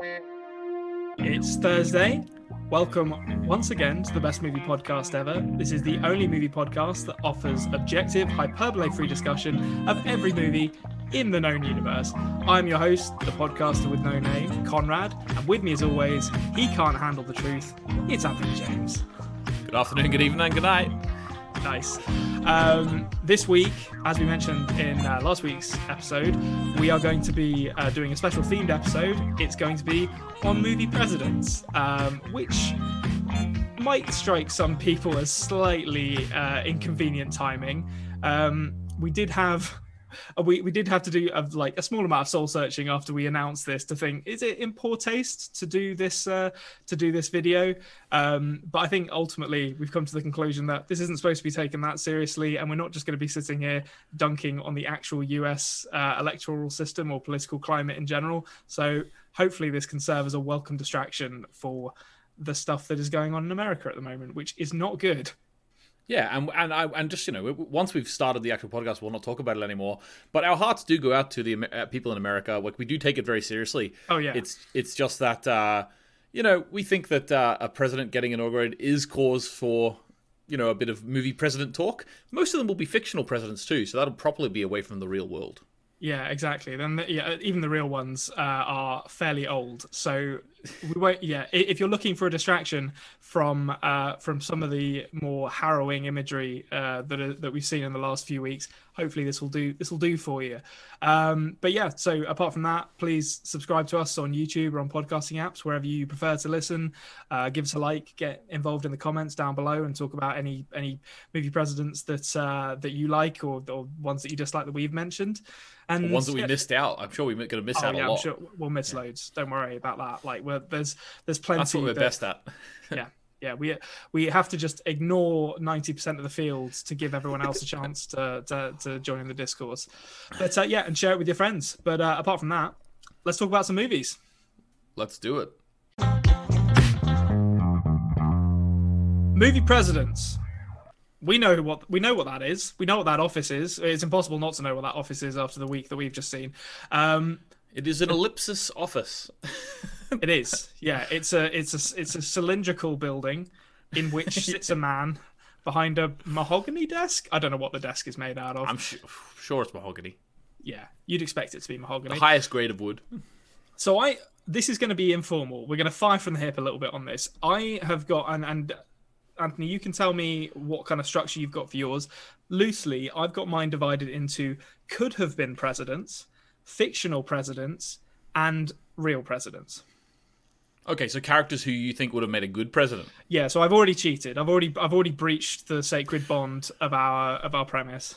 It's Thursday. Welcome once again to the best movie podcast ever. This is the only movie podcast that offers objective, hyperbole free discussion of every movie in the known universe. I'm your host, the podcaster with no name, Konrad, and with me as always, he can't handle the truth. It's Anthony James. Good afternoon, good evening, and good night. Nice. Um, this week, as we mentioned in uh, last week's episode, we are going to be uh, doing a special themed episode. It's going to be on movie presidents, um, which might strike some people as slightly uh, inconvenient timing. Um, we did have we, we did have to do a, like a small amount of soul searching after we announced this to think is it in poor taste to do this uh, to do this video? Um, but i think ultimately we've come to the conclusion that this isn't supposed to be taken that seriously and we're not just going to be sitting here dunking on the actual us uh, electoral system or political climate in general. So hopefully this can serve as a welcome distraction for the stuff that is going on in america at the moment which is not good yeah, and and I and just you know, once we've started the actual podcast, we'll not talk about it anymore. But our hearts do go out to the uh, people in America. Like we do take it very seriously. Oh yeah, it's it's just that uh, you know we think that uh, a president getting inaugurated is cause for you know a bit of movie president talk. Most of them will be fictional presidents too, so that'll probably be away from the real world. Yeah, exactly. Then the, yeah, even the real ones uh, are fairly old, so we won't. Yeah, if you're looking for a distraction from uh, from some of the more harrowing imagery uh, that are, that we've seen in the last few weeks, hopefully this will do this will do for you. Um, but yeah, so apart from that, please subscribe to us on YouTube or on podcasting apps wherever you prefer to listen. Uh, give us a like, get involved in the comments down below, and talk about any any movie presidents that uh, that you like or, or ones that you dislike that we've mentioned. And the ones that we missed out. I'm sure we're going to miss oh, out yeah, a lot. I'm sure we'll miss yeah. loads. Don't worry about that. Like, there's there's plenty. That's what we're that, best at. yeah, yeah. We we have to just ignore ninety percent of the fields to give everyone else a chance to, to to join in the discourse. But uh, yeah, and share it with your friends. But uh, apart from that, let's talk about some movies. Let's do it. Movie presidents we know what we know what that is. We know what that office is. It's impossible not to know what that office is after the week that we've just seen. Um, it is an ellipsis office. it is. Yeah, it's a it's a it's a cylindrical building in which sits a man behind a mahogany desk. I don't know what the desk is made out of. I'm sure, sure it's mahogany. Yeah, you'd expect it to be mahogany. The highest grade of wood. So I this is going to be informal. We're going to fire from the hip a little bit on this. I have got and and Anthony, you can tell me what kind of structure you've got for yours. Loosely, I've got mine divided into could have been presidents, fictional presidents, and real presidents. Okay, so characters who you think would have made a good president. Yeah, so I've already cheated. I've already I've already breached the sacred bond of our of our premise.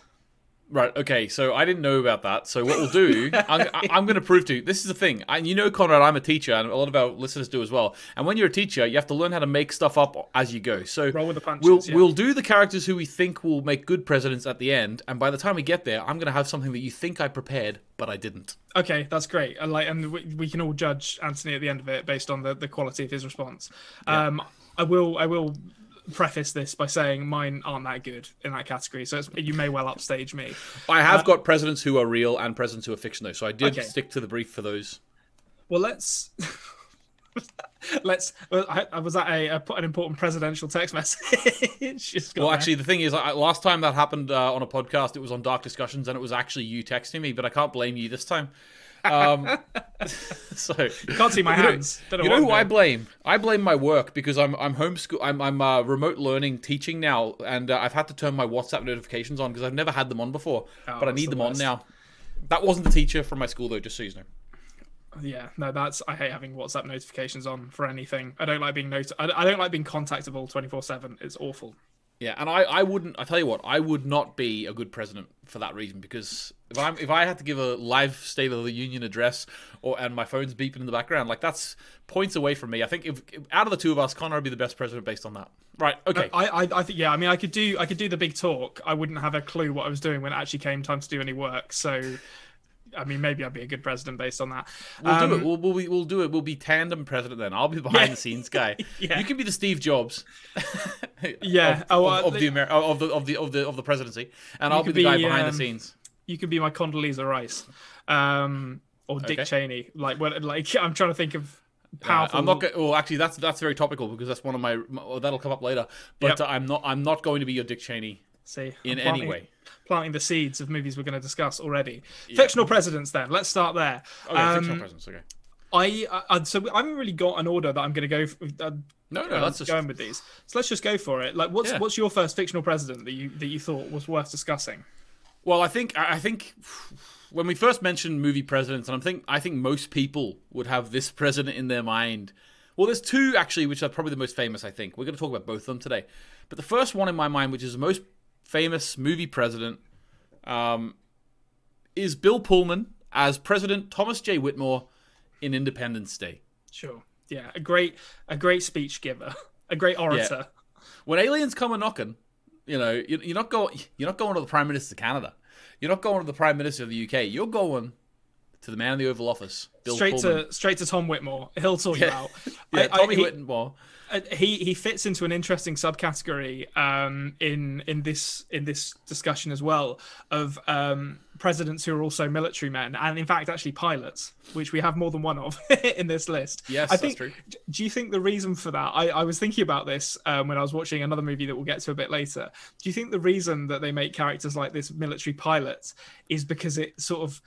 Right. Okay. So I didn't know about that. So what we'll do, I'm, I'm going to prove to you. This is the thing. And you know, Konrad, I'm a teacher, and a lot of our listeners do as well. And when you're a teacher, you have to learn how to make stuff up as you go. So roll with the punches. We'll yeah. we'll do the characters who we think will make good presidents at the end, and by the time we get there, I'm going to have something that you think I prepared, but I didn't. Okay, that's great. And like, and we, we can all judge Anthony at the end of it based on the, the quality of his response. Yeah. Um, I will I will preface this by saying mine aren't that good in that category, so you may well upstage me. I have uh, got presidents who are real and presidents who are fictional, so I did okay. stick to the brief for those. Well, let's let's. I was that a, a, an important presidential text message? well, actually, the thing is, I, last time that happened uh, on a podcast, it was on Dark Discussions, and it was actually you texting me, but I can't blame you this time. Um, so you can't see my hands. Know, you know who I blame? I blame my work because I'm I'm homeschool. I'm I'm uh, remote learning teaching now, and uh, I've had to turn my WhatsApp notifications on because I've never had them on before, oh, but I need the them best. on now. That wasn't the teacher from my school though, just so you know. Yeah, no, that's I hate having WhatsApp notifications on for anything. I don't like being not- I, I don't like being contactable twenty four seven. It's awful. Yeah, and I, I wouldn't. I tell you what, I would not be a good president for that reason because if I if I had to give a live State of the Union address or and my phone's beeping in the background, like that's points away from me. I think if, if out of the two of us, Connor would be the best president based on that. Right? Okay. I, I I think yeah. I mean, I could do I could do the big talk. I wouldn't have a clue what I was doing when it actually came time to do any work. So I mean, maybe I'd be a good president based on that. We'll um, do it. Um, we'll, we'll, we'll, do it. We'll be tandem president then. I'll be behind yeah. the scenes guy. yeah. You can be the Steve Jobs. yeah. Of, oh, uh, of, of, the Amer- of the of the of the of the presidency, and I'll be the be, guy behind um, the scenes. You can be my Condoleezza Rice, um, or Dick okay. Cheney. Like, what? Like, I'm trying to think of powerful. I'm not. Go- well, actually, that's that's very topical because that's one of my. my that'll come up later. But Yep. uh, I'm not. I'm not going to be your Dick Cheney See, in I'm any planting- way. Planting the seeds of movies we're going to discuss already. Fictional presidents. Then let's start there. Okay, Um, fictional presence. Okay. I, I so I haven't really got an order that I'm going to go. For, uh, No, no, um, that's just. going with these. So let's just go for it. Like, what's Yeah. what's your first fictional president that you that you thought was worth discussing? Well, I think I I think when we first mentioned movie presidents, and I think I think most people would have this president in their mind. Well, there's two actually, which are probably the most famous. I think we're going to talk about both of them today. But the first one in my mind, which is the most famous movie president, um, is Bill Pullman as President Thomas J. Whitmore in Independence Day. Sure. Yeah, a great a great speech giver, a great orator. When aliens come a knocking, you know you're not going. You're not going to the Prime Minister of Canada. You're not going to the Prime Minister of the UK. You're going to the man in the Oval Office, Bill straight Pullman. to straight to Tom Whitmore. He'll sort you Yeah. out. yeah, I- I- he- Whitmore. uh, he he fits into an interesting subcategory um, in in this in this discussion as well of um, presidents who are also military men and in fact actually pilots, which we have more than one of in this list. Yes, I that's think. true. Do you think the reason for that? I, I was thinking about this um, when I was watching another movie that we'll get to a bit later. Do you think the reason that they make characters like this military pilots is because it sort of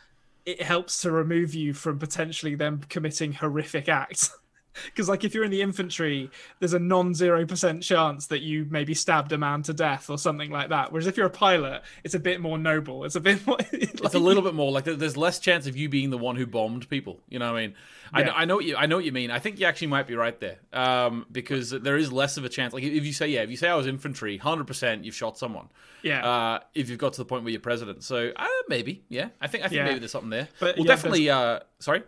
it helps to remove you from potentially them committing horrific acts? Because like if you're in the infantry, there's a non-zero percent chance that you maybe stabbed a man to death or something like that. Whereas if you're a pilot, it's a bit more noble. It's a bit more. It's a little bit more like there's less chance of you being the one who bombed people. You know what I mean? I, Yeah. know, I know what you I know what you mean. I think you actually might be right there um, because there is less of a chance. Like if you say yeah, if you say I was infantry, hundred percent you've shot someone. yeah. Uh, if you've got to the point where you're president, so uh, maybe yeah, I think I think Yeah. maybe there's something there. But, well, yeah, definitely. Uh, sorry.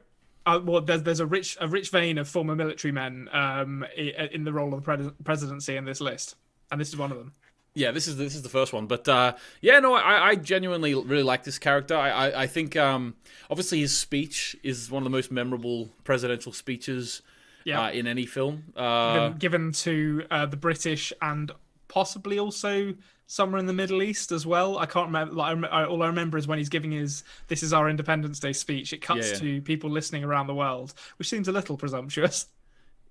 Uh, well, there's there's a rich a rich vein of former military men um, in the role of the pres- presidency in this list, and this is one of them. Yeah, this is this is the first one, but uh, yeah, no, I, I genuinely really like this character. I I, I think um, obviously his speech is one of the most memorable presidential speeches Yeah. uh, in any film. Uh, Given, given to uh, the British and possibly also somewhere in the Middle East as well. I can't remember. Like, I all I remember is when he's giving his "This is our Independence Day" speech. It cuts Yeah, yeah. to people listening around the world, which seems a little presumptuous.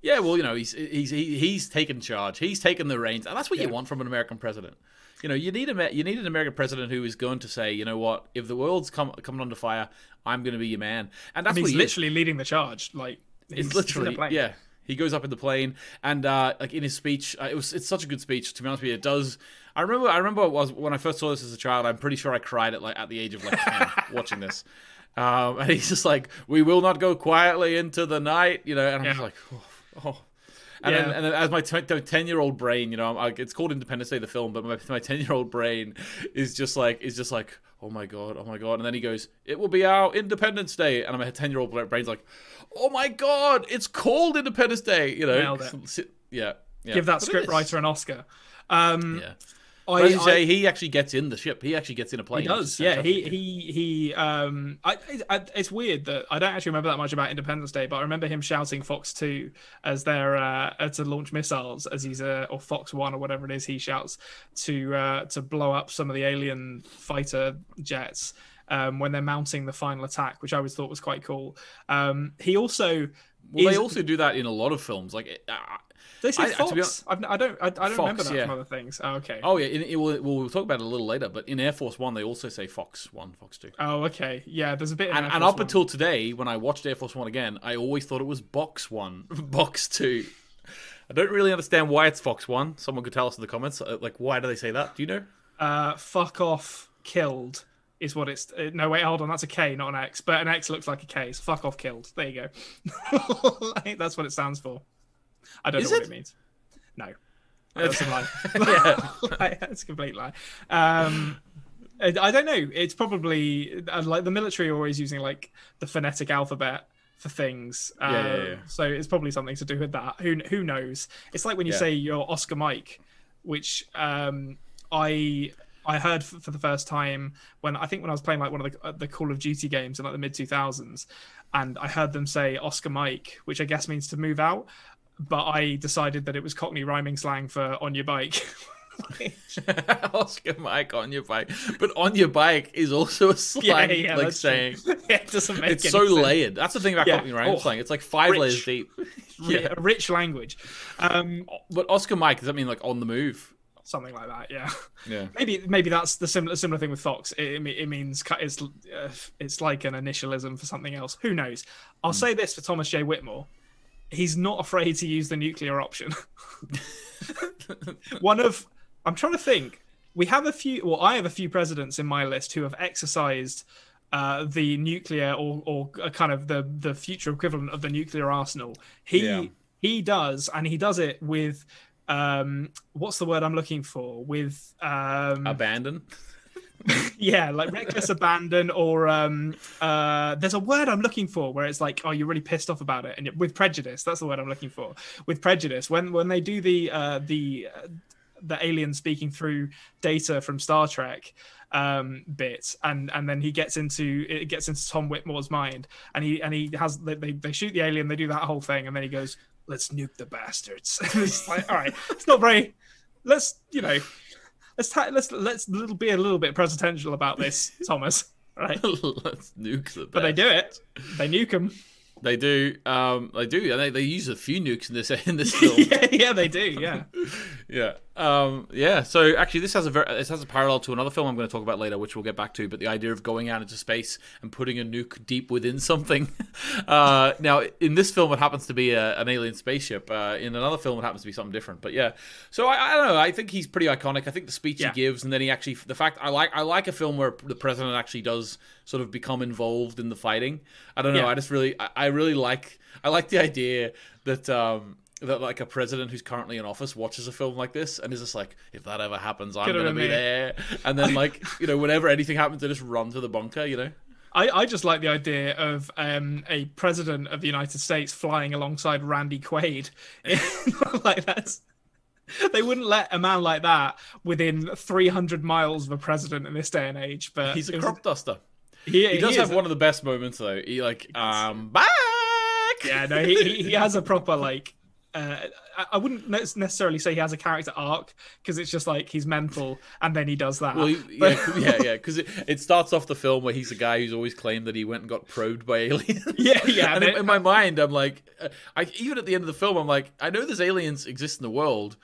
yeah, well, you know, he's he's he's taken charge. He's taken the reins, and that's what you want from an American president. You know, you need a you need an American president who is going to say, you know what, if the world's come coming under fire, I'm going to be your man, and that's And he's he is. literally leading the charge. Like he's, It's he's in a literally yeah. He goes up in the plane, and uh, like in his speech, uh, it was it's such a good speech. To be honest with you, it does. I remember I remember it was when I first saw this as a child. I'm pretty sure I cried at like at the age of like ten watching this. Um, and he's just like, "We will not go quietly into the night," you know. And I'm just like, "Oh." oh. And, Yeah. then, and then as my ten year old brain, you know, I'm, it's called Independence Day the film, but my my ten year old brain is just like is just like, oh my god, oh my god, and then he goes, it will be our Independence Day, and my ten year old brain's like, oh my god, it's called Independence Day, you know, yeah, yeah. Give that But it script writer an Oscar. Um, Yeah. I, as you I- say, he actually gets in the ship. He actually gets in a plane. He does, yeah. He he he. Um, I, I, it's weird that I don't actually remember that much about Independence Day, but I remember him shouting Fox Two as they're uh, uh, to launch missiles, as he's uh, or Fox One or whatever it is. He shouts to uh, to blow up some of the alien fighter jets. Um, when they're mounting the final attack, which I always thought was quite cool. Um, he also Well, is- they also do that in a lot of films. Like, uh, they say I- Fox. I've, I don't I, I don't remember Fox, that yeah. from other things. Oh, okay. oh yeah, in, it, will well, we'll talk about it a little later. But in Air Force One, they also say Fox One, Fox Two. Oh, okay. Yeah, there's a bit. And, and up until today, when I watched Air Force One again, I always thought it was Box One, Box Two. I don't really understand why it's Fox One. Someone could tell us in the comments. uh, Like, why do they say that? Do you know? uh, fuck off killed is what it's uh, no wait hold on that's a k not an x but an x looks like a k so fuck off killed there you go i think that's what it stands for i don't Is know it? what it means no that's a lie yeah. that's a complete lie um I don't know. It's probably uh, like the military are always using like the phonetic alphabet for things. Yeah, yeah, Um, yeah. So it's probably something to do with that. Who who knows? It's like when you Yeah. say you're Oscar Mike, which um, I I heard f- for the first time when I think when I was playing like one of the uh, the Call of Duty games in like the mid two thousands, and I heard them say Oscar Mike, which I guess means to move out. But I decided that it was Cockney rhyming slang for on your bike. Oscar Mike on your bike, but on your bike is also a slang, Yeah, yeah, like saying yeah, it doesn't make sense. it's so sense. layered. That's the thing about Yeah. rhyming Oh, slang. It's like five rich. layers deep. Yeah, rich language, um, But Oscar Mike does that mean like on the move? Something like that. Yeah. Yeah. Maybe maybe that's the similar similar thing with Fox. It, it, means it's uh, it's like an initialism for something else. Who knows? I'll say this for Thomas J. Whitmore: he's not afraid to use the nuclear option. One of I'm trying to think. We have a few. Well, I have a few presidents in my list who have exercised uh, the nuclear or or uh, kind of the the future equivalent of the nuclear arsenal. He Yeah. he does, and he does it with um what's the word i'm looking for? With um Abandon. yeah like reckless abandon or um uh there's a word i'm looking for where it's like oh you're really pissed off about it. And it- with prejudice that's the word i'm looking for. With prejudice when when they do the uh the uh, the alien speaking through data from star trek um bit and and then he gets into it gets into tom whitmore's mind and he and he has they, they shoot the alien they do that whole thing and then he goes let's nuke the bastards it's like all right it's not very let's you know let's ta- let's let's little be a little bit presidential about this, Thomas. Right? Let's nuke the. But they do it. They nuke them. They do. Um, they do. And they, they use a few nukes in this in this film. yeah, yeah, they do. Yeah. yeah. Um, yeah. So actually, this has a very, this has a parallel to another film I'm going to talk about later, which we'll get back to. But the idea of going out into space and putting a nuke deep within something. Uh, now, in this film, it happens to be a, an alien spaceship. Uh, in another film, it happens to be something different. But yeah. So I, I don't know. I think he's pretty iconic. I think the speech Yeah. he gives, and then he actually the fact I like I like a film where the president actually does sort of become involved in the fighting. I don't know. Yeah. I just really I, I really like I like the idea that um that like a president who's currently in office watches a film like this and is just like, if that ever happens, I'm Could've gonna be me. there. And then like you know whenever anything happens, they just run to the bunker. You know. I, I just like the idea of um, a president of the United States flying alongside Randy Quaid. like that's they wouldn't let a man like that within 300 miles of a president in this day and age. But He's a was- crop duster. He, He does is have one of the best moments though. He like um back. Yeah, no, he, he, he has a proper like. Uh, I- wouldn't necessarily say he has a character arc because it's just like he's mental and then he does that. Well, yeah, yeah, yeah. Because it, it starts off the film where he's a guy who's always claimed that he went and got probed by aliens. yeah, yeah. and in, in my mind, I'm like, uh, I even at the end of the film, I'm like, I know there's aliens exist in the world,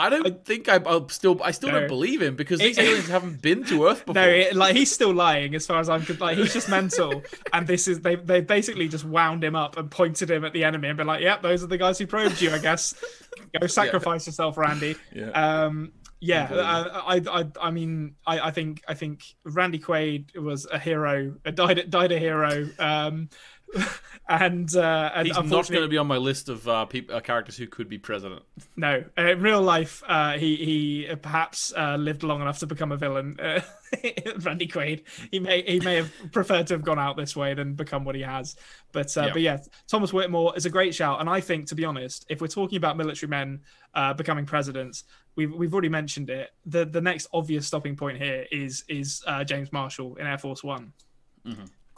I don't think I, I'll still, I still No. don't believe him because these It- aliens haven't been to Earth before. No, it, like he's still lying as far as I'm concerned. Like he's just mental, and this is they they basically just wound him up and pointed him at the enemy and been like, "Yep, those are the guys who probed you. I guess go sacrifice yourself, Randy." Yeah. Um, yeah, I, I, I, I mean, I, I think, I think Randy Quaid was a hero, uh, died, died a hero, um, and uh, and He's not going to be on my list of uh, peop uh, characters who could be president. no, uh, in real life, uh, he he uh, perhaps uh, lived long enough to become a villain. Uh, Randy Quaid. He may he may have preferred to have gone out this way than become what he has. But uh, Yeah. but yeah, Thomas Whitmore is a great shout, and I think to be honest, if we're talking about military men uh, becoming presidents, we've we've already mentioned it. The the next obvious stopping point here is is uh, James Marshall in Air Force One.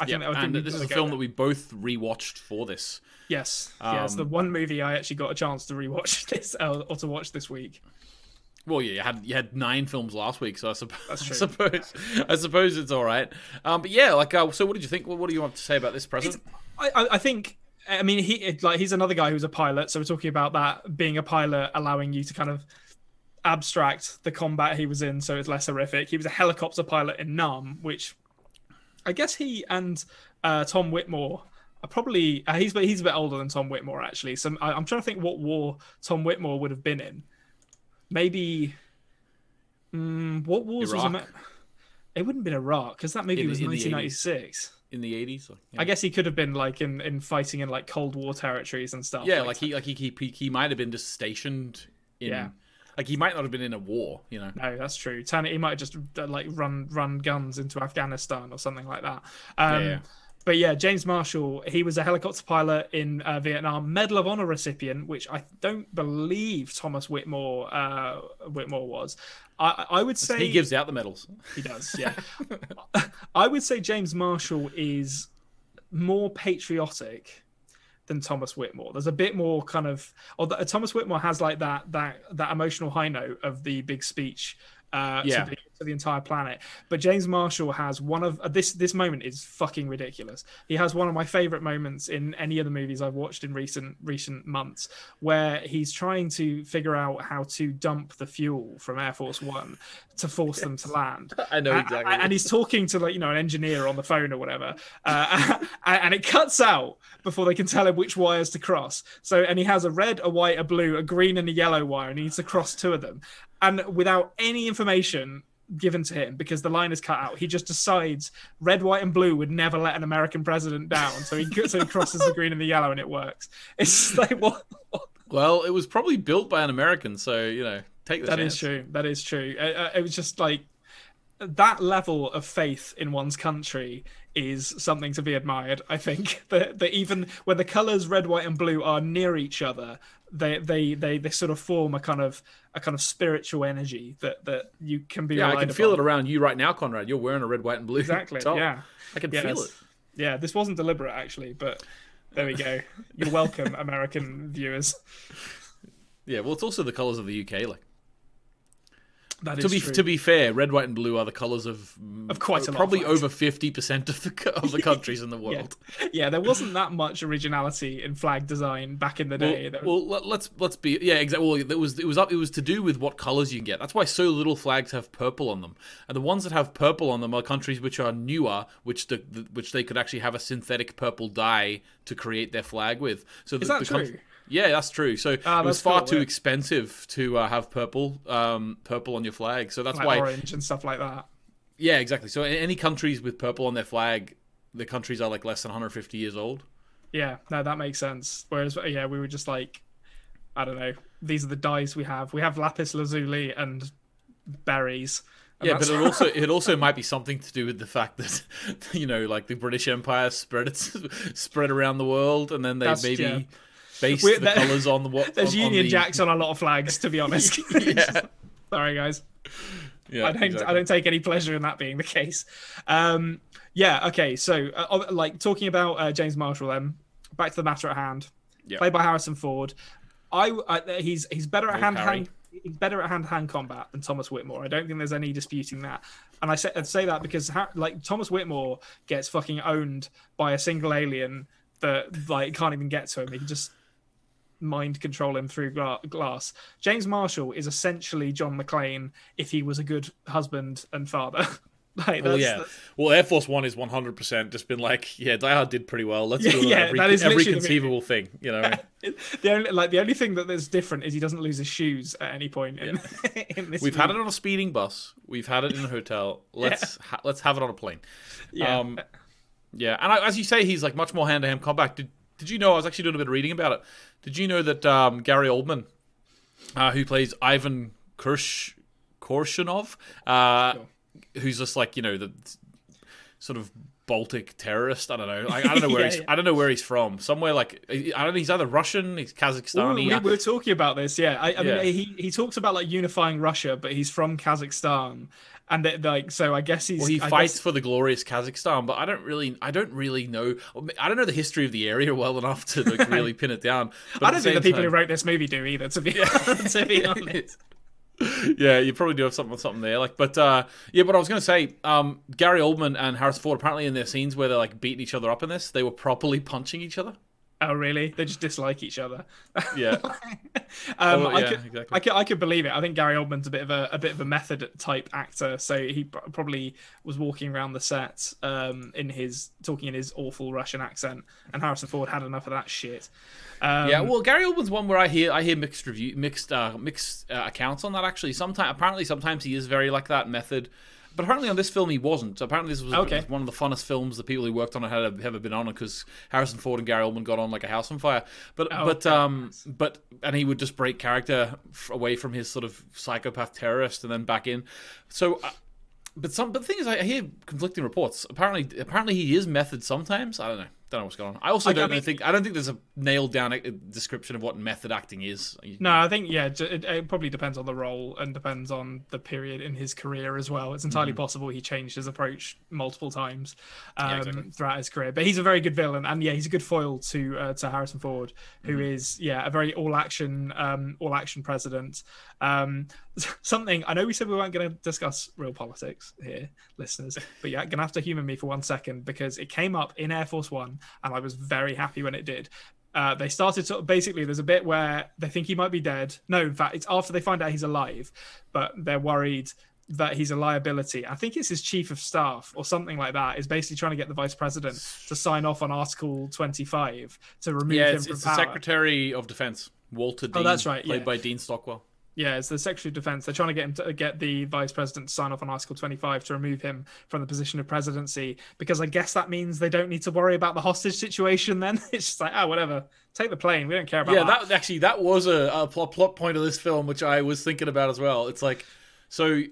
I. Yeah, think that would and be this is a film that we both rewatched for this. Yes, yeah, it's the Um, one movie I actually got a chance to rewatch this uh, or to watch this week. Well, yeah, you had you had nine films last week, so I, supp- I suppose I suppose it's all right. Um, but yeah, like, uh, so what did you think? What, what do you want to say about this present? I, I, I think. I mean, he like he's another guy who's a pilot. So we're talking about that being a pilot, allowing you to kind of abstract the combat he was in, so it's less horrific. He was a helicopter pilot in Nam, which I guess he and uh, Tom Whitmore are probably uh, he's he's a bit older than Tom Whitmore actually. So I, I'm trying to think what war Tom Whitmore would have been in. Maybe. Mm, what wars was Iraq? Amer- It wouldn't have been Iraq because that movie In was in the 80s. 1996. in the eighties? I guess he could have been like in, in fighting in like Cold War territories and stuff. Yeah, like he like he he, he, he might have been just stationed in. Yeah. Like he might not have been in a war, you know. no, that's true. Turn he might have just uh, like run run guns into Afghanistan or something like that. Um, yeah. But yeah, James Marshall, he was a helicopter pilot in uh, Vietnam, Medal of Honor recipient, which I don't believe Thomas Whitmore uh, Whitmore was. I, I would say He gives out the medals. He does, yeah. I would say James Marshall is more patriotic than Thomas Whitmore. There's a bit more kind of, or the, Thomas Whitmore has like that that that emotional high note of the big speech uh, Yeah. to, the, the entire planet. But James Marshall has one of uh, this. This moment is fucking ridiculous. He has one of my favorite moments in any of the movies I've watched in recent recent months, where he's trying to figure out how to dump the fuel from Air Force One to force them to land. I know exactly. a- And he's talking to like you know an engineer on the phone or whatever, uh, and it cuts out before they can tell him which wires to cross. So and he has a red, a white, a blue, a green, and a yellow wire, and he needs to cross two of them. And without any information given to him because the line is cut out, he just decides red, white, and blue would never let an American president down. So he so he crosses the green and the yellow, and it works. It's like what. well, it was probably built by an American, so you know, take That chance. is true. That is true. Uh, uh, it was just like that level of faith in one's country is something to be admired. I think that that even when the colors red, white, and blue are near each other, they they they they sort of form a kind of a kind of spiritual energy that that you can be. Yeah, I can feel it around you right now, Konrad. You're wearing a red, white, and blue. Exactly. top. Yeah. I can Yes. feel it. Yeah. This wasn't deliberate actually, but there we go. You're welcome, American viewers. Yeah, well, it's also the colors of the UK. Like That to be true. to be fair, red, white, and blue are the colors of Of quite of probably over fifty percent of the of the countries in the world. yeah, there wasn't that much originality in flag design back in the day. Well, That- well, let, let's let's be yeah exactly. Well, it was it was up it was to do with what colors you can get. That's why so little flags have purple on them, and the ones that have purple on them are countries which are newer, which the, the which they could actually have a synthetic purple dye to create their flag with. So the, Is that the true? Yeah, that's true. So Ah, it was far cool, too yeah. expensive to uh, have purple um, purple on your flag. So that's like why orange and stuff like that. yeah exactly. So in any countries with purple on their flag, the countries are like less than 150 years old. Yeah, no, that makes sense. Whereas, yeah, we were just like, I don't know, these are the dyes we have. We have lapis lazuli and berries. And Yeah, but it also it also might be something to do with the fact that you know, like the British Empire spread it spread around the world, and then they That's- maybe yeah. Based We're- the there- colours on the what there's on, on Union the- Jacks on a lot of flags, to be honest. Yeah. Sorry, guys. Yeah, I don't. exactly. I don't take any pleasure in that being the case. Um, yeah. Okay. So, uh, like talking about uh, James Marshall, then back to the matter at hand. Yeah. Played by Harrison Ford. I, I he's he's better at hand, hand He's better at hand-to-hand combat than Thomas Whitmore. I don't think there's any disputing that. And I say, I'd say that because like Thomas Whitmore gets fucking owned by a single alien that like can't even get to him. He can just mind control him through gla- glass. James Marshall is essentially John McClane if he was a good husband and father. like Well, that's, yeah. Well, Air Force One is one hundred percent just been like, yeah, Die Hard did pretty well. Let's Yeah, do yeah, every, that is every conceivable thing. You know, the only like the only thing that is different is he doesn't lose his shoes at any point in, in this. we've had movie. it on a speeding bus, we've had it in a hotel. Let's ha- let's have it on a plane. Yeah. Um, yeah, and I, as you say, he's like much more hand to hand combat. Did Did you know? I was actually doing a bit of reading about it. Did you know that um, Gary Oldman, uh, who plays Ivan Kursh Korshunov, uh, Sure. who's just like you know the sort of Baltic terrorist. I don't know. I, I don't know where Yeah, he's. yeah. I don't know where he's from. Somewhere like I don't know. He's either Russian, he's Ooh, Kazakhstani. we, we were talking about this, yeah. I, I Yeah. mean, he he talks about like unifying Russia, but he's from Kazakhstan, and that, like so. I guess he's. Well, he I fights guess- for the glorious Kazakhstan, but I don't really, I don't really know. I don't know the history of the area well enough to like, really pin it down. But I don't think the people who wrote this movie do either. To be to be honest. Yeah, you probably do have something something there. Like, but uh, yeah, but I was gonna say, um, Gary Oldman and Harris Ford apparently in their scenes where they're like beating each other up in this, they were properly punching each other. Oh, really? They just dislike each other. Yeah, um, Oh, I, yeah, could, exactly. I could, I could believe it. I think Gary Oldman's a bit of a, a bit of a method type actor, so he probably was walking around the set um, in his talking in his awful Russian accent, and Harrison Ford had enough of that shit. Um, yeah. Well, Gary Oldman's one where I hear I hear mixed review, mixed uh, mixed uh, accounts on that. Actually, sometimes apparently sometimes he is very like that method. But apparently on this film he wasn't. Apparently this was Okay. one of the funnest films the people who worked on it had ever been on because Harrison Ford and Gary Oldman got on like a house on fire. But Oh, but um but and he would just break character f- away from his sort of psychopath terrorist and then back in. So. Uh, but some, but the thing is, I hear conflicting reports. Apparently, apparently he is method sometimes. I don't know. Don't know what's going on. I also I- don't mean- think I don't think there's a nailed down uh, description of what method acting is. No, I think yeah, it, it probably depends on the role and depends on the period in his career as well. It's entirely possible he changed his approach multiple times um, Mm-hmm. exactly. throughout his career. But he's a very good villain, and yeah, he's a good foil to uh, to Harrison Ford, who is Mm-hmm. yeah a very all action um, all action president. Um, something I know we said we weren't going to discuss real politics here, listeners, but yeah, gonna have to humor me for one second because it came up in Air Force One, and I was very happy when it did. Uh, they started sort of basically there's a bit where they think he might be dead. No, in fact, it's after they find out he's alive, but they're worried that he's a liability. I think it's his chief of staff or something like that is basically trying to get the vice president to sign off on Article 25 to remove yeah, him it's, from it's the. Secretary of Defense, Walter Dean. Oh, that's right, Played yeah. by Dean Stockwell. Yeah, it's the Secretary of Defense. They're trying to get him to get the vice president to sign off on Article 25 to remove him from the position of presidency because I guess that means they don't need to worry about the hostage situation. Then it's just like, oh, whatever, take the plane. We don't care about Yeah, that. that actually that was a, a plot, plot point of this film, which I was thinking about as well. It's like, so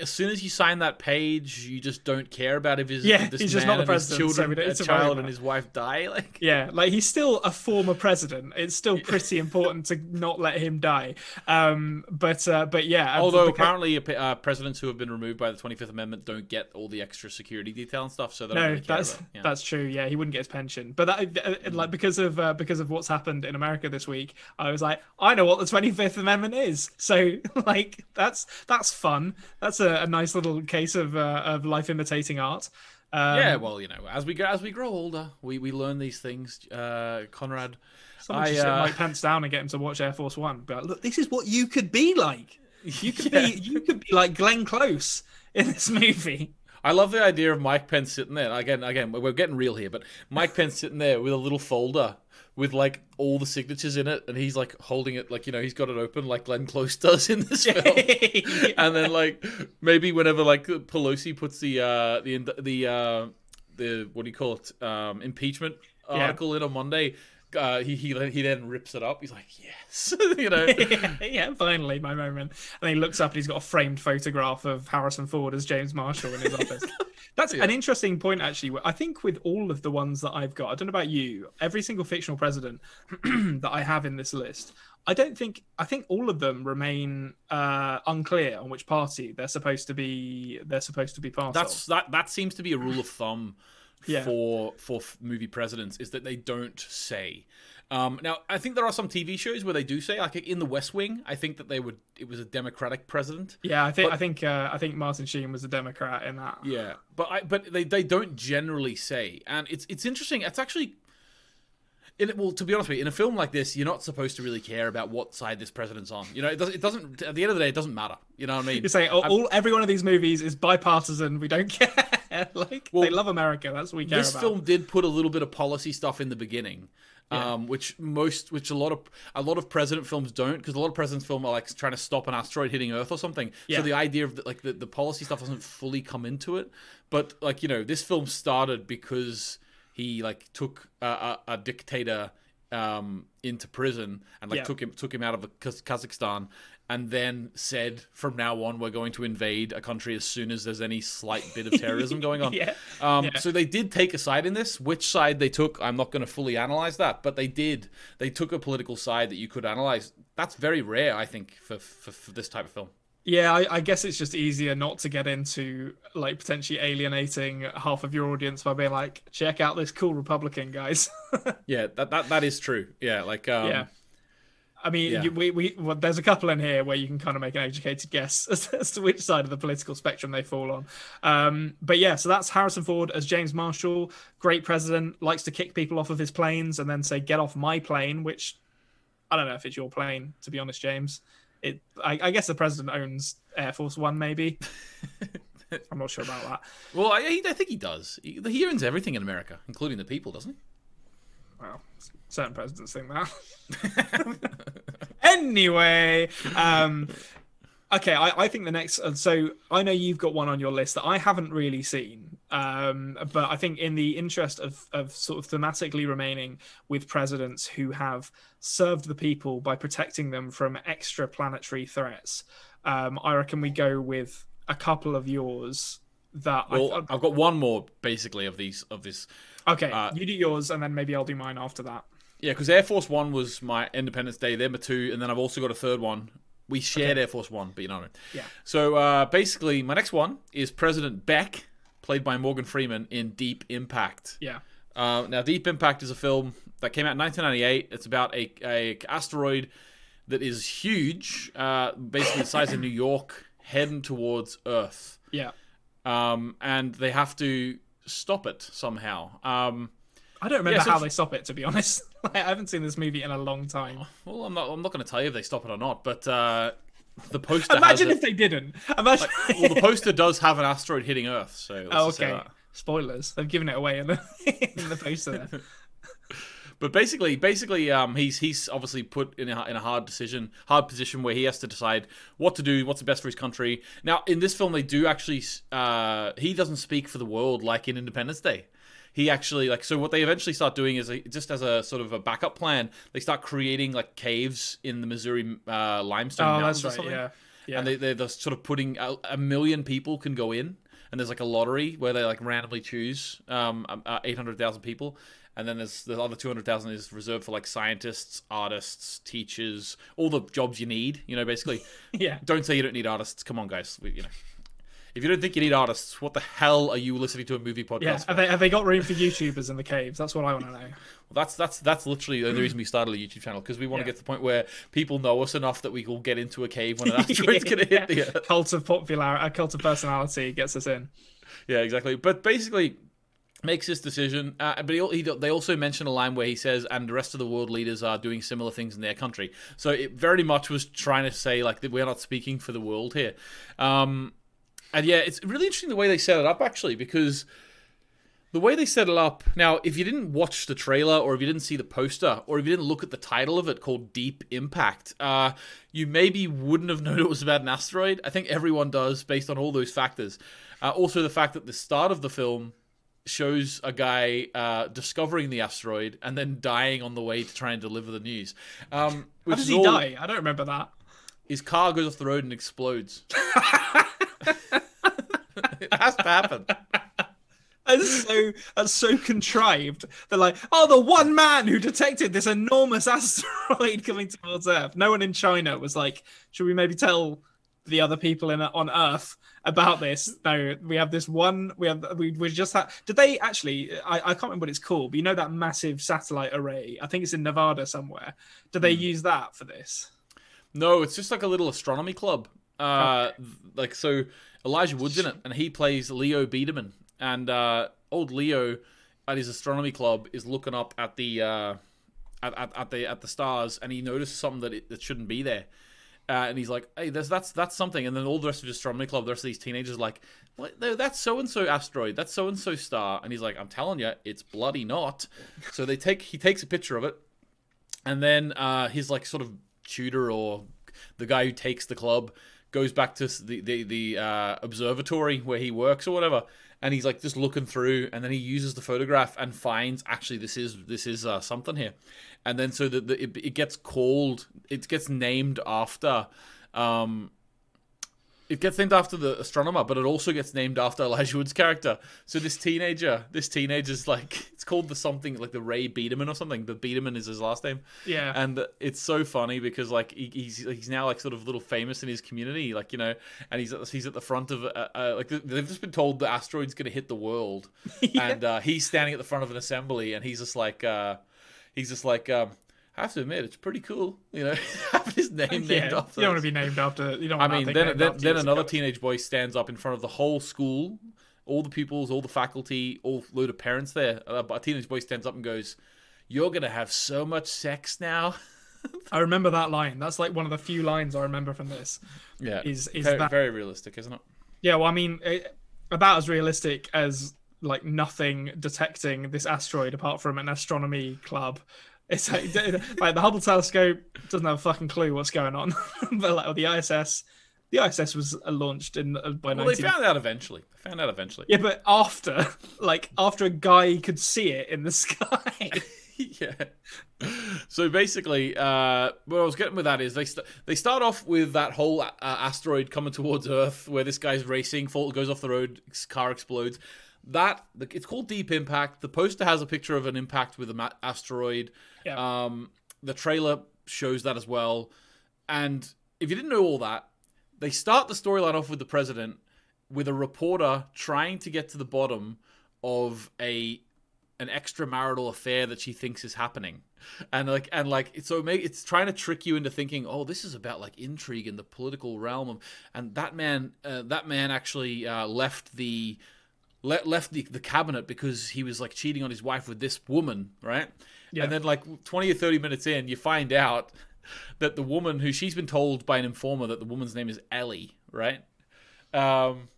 as soon as you sign that page, you just don't care about if his Yeah, this he's just not the and his president, so children, we a need to worry child and his wife die. Like, Yeah, like he's still a former president. It's still pretty important to not let him die. Um, but uh, but yeah, although because- apparently uh, presidents who have been removed by the Twenty Fifth Amendment don't get all the extra security detail and stuff, so they don't no, really that's. Yeah. that's true. Yeah, he wouldn't get his pension. But that uh, uh, like because of uh, because of what's happened in America this week, I was like, I know what the Twenty Fifth Amendment is. So like that's that's fun. That's a, a nice little case of uh, of life imitating art. Um, yeah, well, you know, as we go as we grow older, we, we learn these things. Uh, Konrad, I, sit uh, Mike Pence down and get him to watch Air Force One. But look, this is what you could be like. You could Yeah. be you could be like Glenn Close in this movie. I love the idea of Mike Pence sitting there. Again, again, we're getting real here, but Mike Pence sitting there with a little folder with like all the signatures in it, and he's like holding it, like you know, he's got it open, like Glenn Close does in this film. and then like maybe whenever like Pelosi puts the uh the the uh the what do you call it um impeachment Yeah. article in on Monday. Uh, he, he he then rips it up. He's like, yes, you know. yeah, yeah, finally, my moment. And he looks up and he's got a framed photograph of Harrison Ford as James Marshall in his office. That's an interesting point, actually. I think with all of the ones that I've got, I don't know about you, every single fictional president that I have in this list, I don't think, I think all of them remain uh, unclear on which party they're supposed to be. They're supposed to be part That's of. that. That seems to be a rule of thumb Yeah. for for movie presidents is that they don't say. Um, now, I think there are some TV shows where they do say, like in The West Wing. I think that they would. It was a Democratic president. Yeah, I think But- I think uh, I think Martin Sheen was a Democrat in that. Yeah, but I but they, they don't generally say, and it's it's interesting. It's actually. In, well, to be honest with you, in a film like this, you're not supposed to really care about what side this president's on. You know, it doesn't. It doesn't. At the end of the day, it doesn't matter. You know what I mean? You're saying all, all every one of these movies is bipartisan. We don't care. like Well, they love America. That's what we care this about. This film did put a little bit of policy stuff in the beginning um, which most which a lot of a lot of president films don't because a lot of president film are like trying to stop an asteroid hitting earth or something. Yeah. so the idea of the, like the, the policy stuff doesn't fully come into it. But like you know this film started because he like took a, a, a dictator um, into prison and like Yeah. took him took him out of Kazakhstan and then said from now on we're going to invade a country as soon as there's any slight bit of terrorism going on Yeah. um, Yeah. So they did take a side in this. Which side they took, I'm not going to fully analyze that, but they did. They took a political side that you could analyze. That's very rare, I think, for for, for this type of film. Yeah, I, I guess it's just easier not to get into like potentially alienating half of your audience by being like, check out this cool Republican, guys. Yeah, that that, that is true. Yeah, like um, yeah. I mean, yeah. you, we, we well, there's a couple in here where you can kind of make an educated guess as, as to which side of the political spectrum they fall on. Um, but yeah, so that's Harrison Ford as James Marshall, great president, likes to kick people off of his planes and then say, "Get off my plane," which I don't know if it's your plane, to be honest, James. It, I, I guess the president owns Air Force One, maybe. I'm not sure about that. Well, I, I think he does. He, he owns everything in America, including the people, doesn't he? Well, certain presidents think that. anyway, um, okay, I, I think the next. uh, So I know you've got one on your list that I haven't really seen, um, but I think in the interest of of sort of thematically remaining with presidents who have served the people by protecting them from extra planetary threats, um, I reckon we go with a couple of yours. that Well, I, I've got one more basically of these of this. okay, uh, you do yours, and then maybe I'll do mine after that. Yeah, because Air Force One was my Independence Day. They're my two, and then I've also got a third one. We shared Air Force One, but you know what I mean. Yeah. So uh, basically, my next one is President Beck, played by Morgan Freeman in Deep Impact. Yeah. Uh, now, Deep Impact is a film that came out in 1998. It's about a, a asteroid that is huge, uh, basically the size of New York, heading towards Earth, Yeah. um, and they have to stop it somehow. Um, I don't remember Yeah, so how they stop it, to be honest. Like, I haven't seen this movie in a long time. well, I'm not. I'm not going to tell you if they stop it or not, but uh, the poster. Imagine it- if they didn't. Imagine. well, the poster does have an asteroid hitting Earth, so let's oh, okay. Spoilers. They've given it away in the in the poster. There. But basically, basically, um, he's he's obviously put in a, in a hard decision, hard position where he has to decide what to do, what's the best for his country. Now, in this film, they do actually, uh, he doesn't speak for the world like in Independence Day. He actually like so. What they eventually start doing is they, just as a sort of a backup plan, they start creating like caves in the Missouri uh, limestone Oh, mountains that's or right. something. Yeah. Yeah. and they, they're, they're sort of putting a, a million people can go in and there's like a lottery where they like randomly choose um, uh, 800000 people and then there's the other 200000 is reserved for like scientists artists teachers all the jobs you need you know basically yeah. don't say you don't need artists come on guys we, you know if you don't think you need artists what the hell are you listening to a movie podcast Yeah. Have they, have they got room for YouTubers in the caves? That's what I want to know. Well, that's that's that's literally the reason we started a YouTube channel because we want to Yeah. get to the point where people know us enough that we will get into a cave when an asteroid's going to hit the Earth. Cult of popularity, a cult of personality gets us in. Yeah, exactly. But basically, makes this decision. Uh, but he, he, they also mention a line where he says, "And the rest of the world leaders are doing similar things in their country." So it very much was trying to say like that we're not speaking for the world here. Um, and yeah, it's really interesting the way they set it up actually because. The way they set it up now, if you didn't watch the trailer, or if you didn't see the poster, or if you didn't look at the title of it called Deep Impact, uh, you maybe wouldn't have known it was about an asteroid. I think everyone does based on all those factors. Uh, also, the fact that the start of the film shows a guy uh, discovering the asteroid and then dying on the way to try and deliver the news. Um, How does he all- die? I don't remember that. His car goes off the road and explodes. it has to happen. That's so that's so contrived. They're like, oh, the one man who detected this enormous asteroid coming towards Earth. No one in China was like, should we maybe tell the other people in on Earth about this? No, we have this one. We have we we just had. Did they actually? I, I can't remember what it's called, but you know that massive satellite array. I think it's in Nevada somewhere. Did they hmm. use that for this? No, it's just like a little astronomy club. Uh, Like so, Elijah Wood's in it, and he plays Leo Biederman. And uh, old Leo at his astronomy club is looking up at the uh, at, at, at the at the stars, and he notices something that it, that shouldn't be there. Uh, and he's like, "Hey, there's, that's that's something." And then all the rest of the astronomy club, the rest of these teenagers, are like, "What? That's so and so asteroid. That's so and so star." And he's like, "I'm telling you, it's bloody not." So they take he takes a picture of it, and then uh, his like sort of tutor or the guy who takes the club goes back to the the, the uh, observatory where he works or whatever, and he's like just looking through, and then he uses the photograph and finds actually this is this is uh, something here, and then so that the, it, it gets called, it gets named after. Um, it gets named after the astronomer, but it also gets named after Elijah Wood's character. So this teenager, this teenager's like it's called the something like the Ray Biederman or something. The Biederman is his last name Yeah. and it's so funny because like he, he's he's now like sort of a little famous in his community, like you know, and he's at, he's at the front of uh, uh, like they've just been told the asteroid's going to hit the world, and uh, he's standing at the front of an assembly, and he's just like uh, he's just like um, I have to admit it's pretty cool, you know, having his name named after. You don't want to be named after. You don't. I mean, then then, then another teenage boy stands up in front of the whole school, all the pupils, all the faculty, all load of parents there. A teenage boy stands up and goes, "You're gonna have so much sex now." I remember that line. That's like one of the few lines I remember from this. Yeah, Is- is very, that- very realistic, isn't it? Yeah, well, I mean, it, about as realistic as like nothing detecting this asteroid apart from an astronomy club. It's like, like the Hubble telescope doesn't have a fucking clue what's going on, but like the ISS, the ISS was launched in uh, by Well, they found out eventually. They found out eventually. yeah, but after, like after a guy could see it in the sky. yeah. So basically, uh, what I was getting with that is they st- they start off with that whole uh, asteroid coming towards Earth, where this guy's racing, fall goes off the road, his car explodes. That it's called Deep Impact. The poster has a picture of an impact with an ma- asteroid. Yeah. Um, the trailer shows that as well. And if you didn't know all that, they start the storyline off with the president with a reporter trying to get to the bottom of a an extramarital affair that she thinks is happening and like and like so it it's trying to trick you into thinking oh this is about like intrigue in the political realm of, and that man uh, that man actually uh, left the le- left the, the cabinet because he was like cheating on his wife with this woman right Yeah. and then like 20 or 30 minutes in you find out that the woman who she's been told by an informer that the woman's name is Ellie right um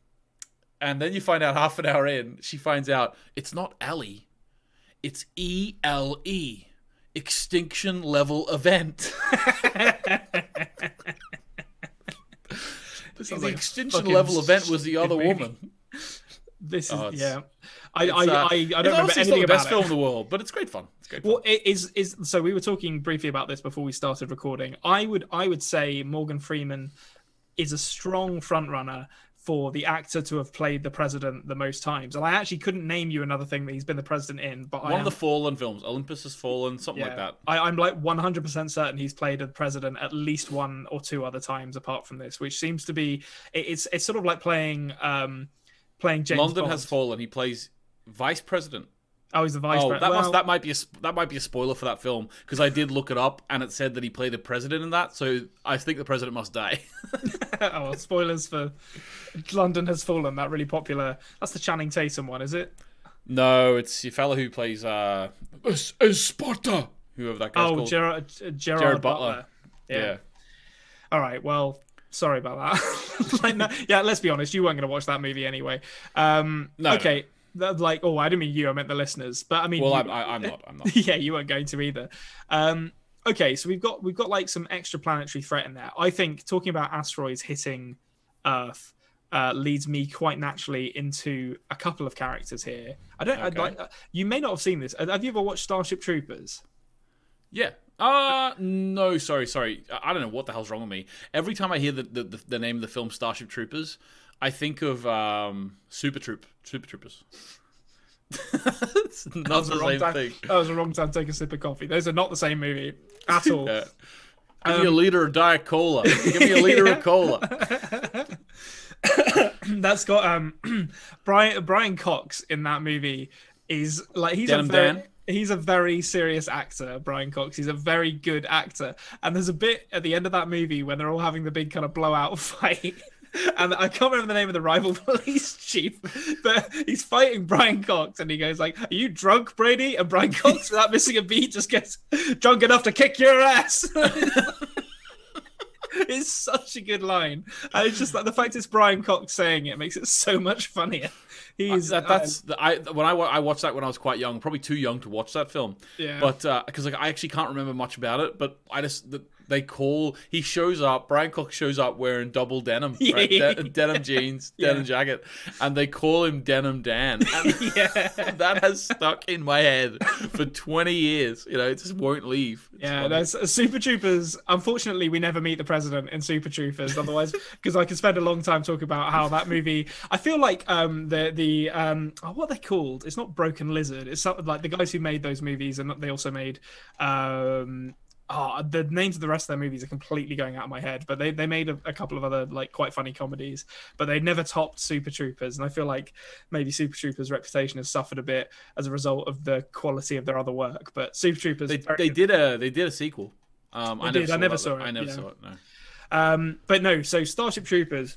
and then you find out half an hour in she finds out it's not Ellie it's E L E, extinction level event. This the like extinction level event was the other woman. This is Oh, yeah. I It's, I, uh, I, I don't remember anything not the best about film in the world, but it's great fun. It's great fun. Well, it is is so we were talking briefly about this before we started recording. I would I would say Morgan Freeman is a strong front runner for the actor to have played the president the most times. And I actually couldn't name you another thing that he's been the president in, but I One am, of the Fallen films, Olympus Has Fallen, something like that. I, I'm like 100% certain he's played a president at least one or two other times apart from this, which seems to be it, it's it's sort of like playing um playing James London Bond. Has Fallen. He plays vice president. Oh, he's the vice Oh, president. that well, must that might be a that might be a spoiler for that film because I did look it up and it said that he played the president in that. So I think the president must die. oh, spoilers for London Has Fallen. That really popular. That's the Channing Tatum one, is it? no, it's the fellow who plays uh, Es- Esparta, whoever that guy's Oh, called. Gerard, Gerard, Jared Butler. Butler. Yeah. yeah. All right. Well, sorry about that. like, no, yeah. Let's be honest. You weren't going to watch that movie anyway. Um, No, Okay. That- Like, oh, I didn't mean you. I meant the listeners. But I mean, Well, you- I'm, I, I'm not. I'm not. yeah, you weren't going to either. Um, okay, so we've got we've got like some extra planetary threat in there. I think talking about asteroids hitting Earth uh, leads me quite naturally into a couple of characters here. I don't. Okay. like. uh, you may not have seen this. Have you ever watched Starship Troopers? Yeah. Uh no, sorry, sorry. I don't know what the hell's wrong with me. Every time I hear the the, the, the name of the film Starship Troopers, I think of um Super Troop, Super Troopers. it's not That the wrong same time. thing. That was a wrong time to take a sip of coffee. Those are not the same movie at all. Yeah. Give Um, me a liter of Diet Cola. Give me a liter Yeah. of cola. That's got um Brian Brian Cox in that movie is like he's Denim a very, Dan? He's a very serious actor, Brian Cox. He's a very good actor. And there's a bit at the end of that movie when they're all having the big kind of blowout fight. And I can't remember the name of the rival police chief, but he's fighting Brian Cox, and he goes like, "Are you drunk, Brady?" And Brian Cox, without missing a beat, just gets drunk enough to kick your ass. it's such a good line, and it's just like the fact it's Brian Cox saying it makes it so much funnier. He's uh, That, that's the, I when I I watched that when I was quite young, probably too young to watch that film. Yeah. But uh, because like I actually can't remember much about it, but I just the, they call he shows up. Brian Cox shows up wearing double denim, right? De- denim jeans, Yeah. denim jacket, and they call him Denim Dan. And yeah. that has stuck in my head for twenty years. You know, it just won't leave. It's Yeah, funny. there's uh, Super Troopers. Unfortunately, we never meet the president in Super Troopers. Otherwise, because I could spend a long time talking about how that movie. I feel like um the the um oh, what they called? It's not Broken Lizard. It's something like the guys who made those movies, and they also made um. Oh, the names of the rest of their movies are completely going out of my head, but they, they made a, a couple of other like quite funny comedies, but they never topped Super Troopers, and I feel like maybe Super Troopers' reputation has suffered a bit as a result of the quality of their other work. But Super Troopers, they they did a they did a sequel. Um, I They never did, I saw never saw it, I never yeah. saw it. No. Um, but no, so Starship Troopers,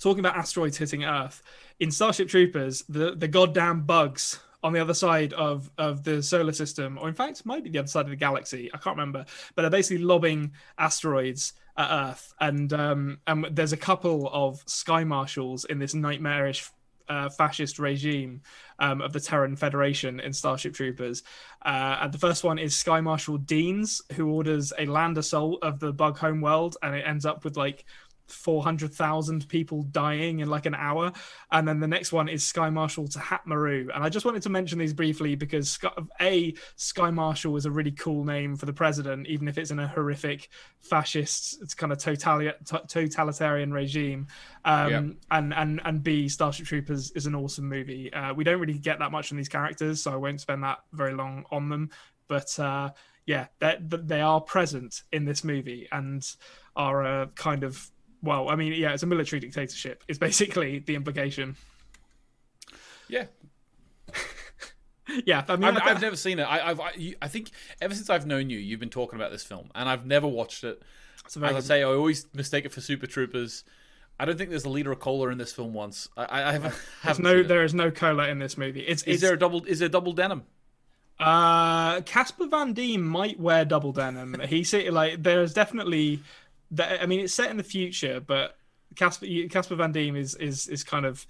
talking about asteroids hitting Earth. In Starship Troopers, the, the goddamn bugs on the other side of, of the solar system, or in fact, might be the other side of the galaxy. I can't remember, but they're basically lobbing asteroids at Earth. And um, and there's a couple of sky marshals in this nightmarish uh, fascist regime um, of the Terran Federation in Starship Troopers. Uh, and the first one is Sky Marshal Dienes, who orders a land assault of the Bug Home World, and it ends up with like 400,000 people dying in like an hour. And then the next one is Sky Marshal Tehat Meru. And I just wanted to mention these briefly because Sky, A, Sky Marshal is a really cool name for the president, even if it's in a horrific fascist, it's kind of totali- t- totalitarian regime. Um, Yeah. and, and, and B, Starship Troopers is an awesome movie. Uh, we don't really get that much from these characters, so I won't spend that very long on them. But uh, yeah, they they are present in this movie and are a kind of well, I mean, yeah, it's a military dictatorship. Is basically the implication. Yeah, Yeah, I mean, I've, I've never seen it. I, I've, I, I think ever since I've known you, you've been talking about this film, and I've never watched it. it's As I say, I always mistake it for Super Troopers. I don't think there's a liter of cola in this film once. I, I, haven't. There's no, there is no cola in this movie. It's, Is it's there a double? Is there double denim? Uh, Casper Van Dien might wear double denim. he say like there's definitely that. I mean, it's set in the future, but Casper Casper Van Dien is is is kind of.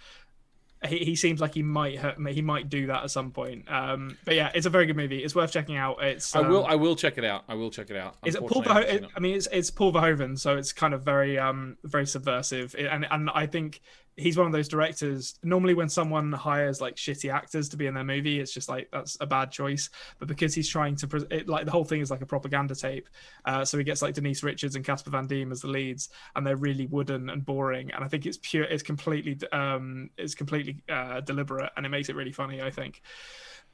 He, he seems like he might ha- he might do that at some point. Um, but yeah, it's a very good movie. It's worth checking out. It's I will. um, I will check it out. I will check it out. is it Paul Unfortunately, I haven't Verhoeven? seen it. I mean, it's it's Paul Verhoeven, so it's kind of very um very subversive, and and I think he's one of those directors. Normally, when someone hires like shitty actors to be in their movie, it's just like that's a bad choice. But because he's trying to pre- it, like the whole thing is like a propaganda tape, uh, so he gets like Denise Richards and Casper Van Dien as the leads, and they're really wooden and boring. And I think it's pure, it's completely um it's completely uh, deliberate, and it makes it really funny. I think.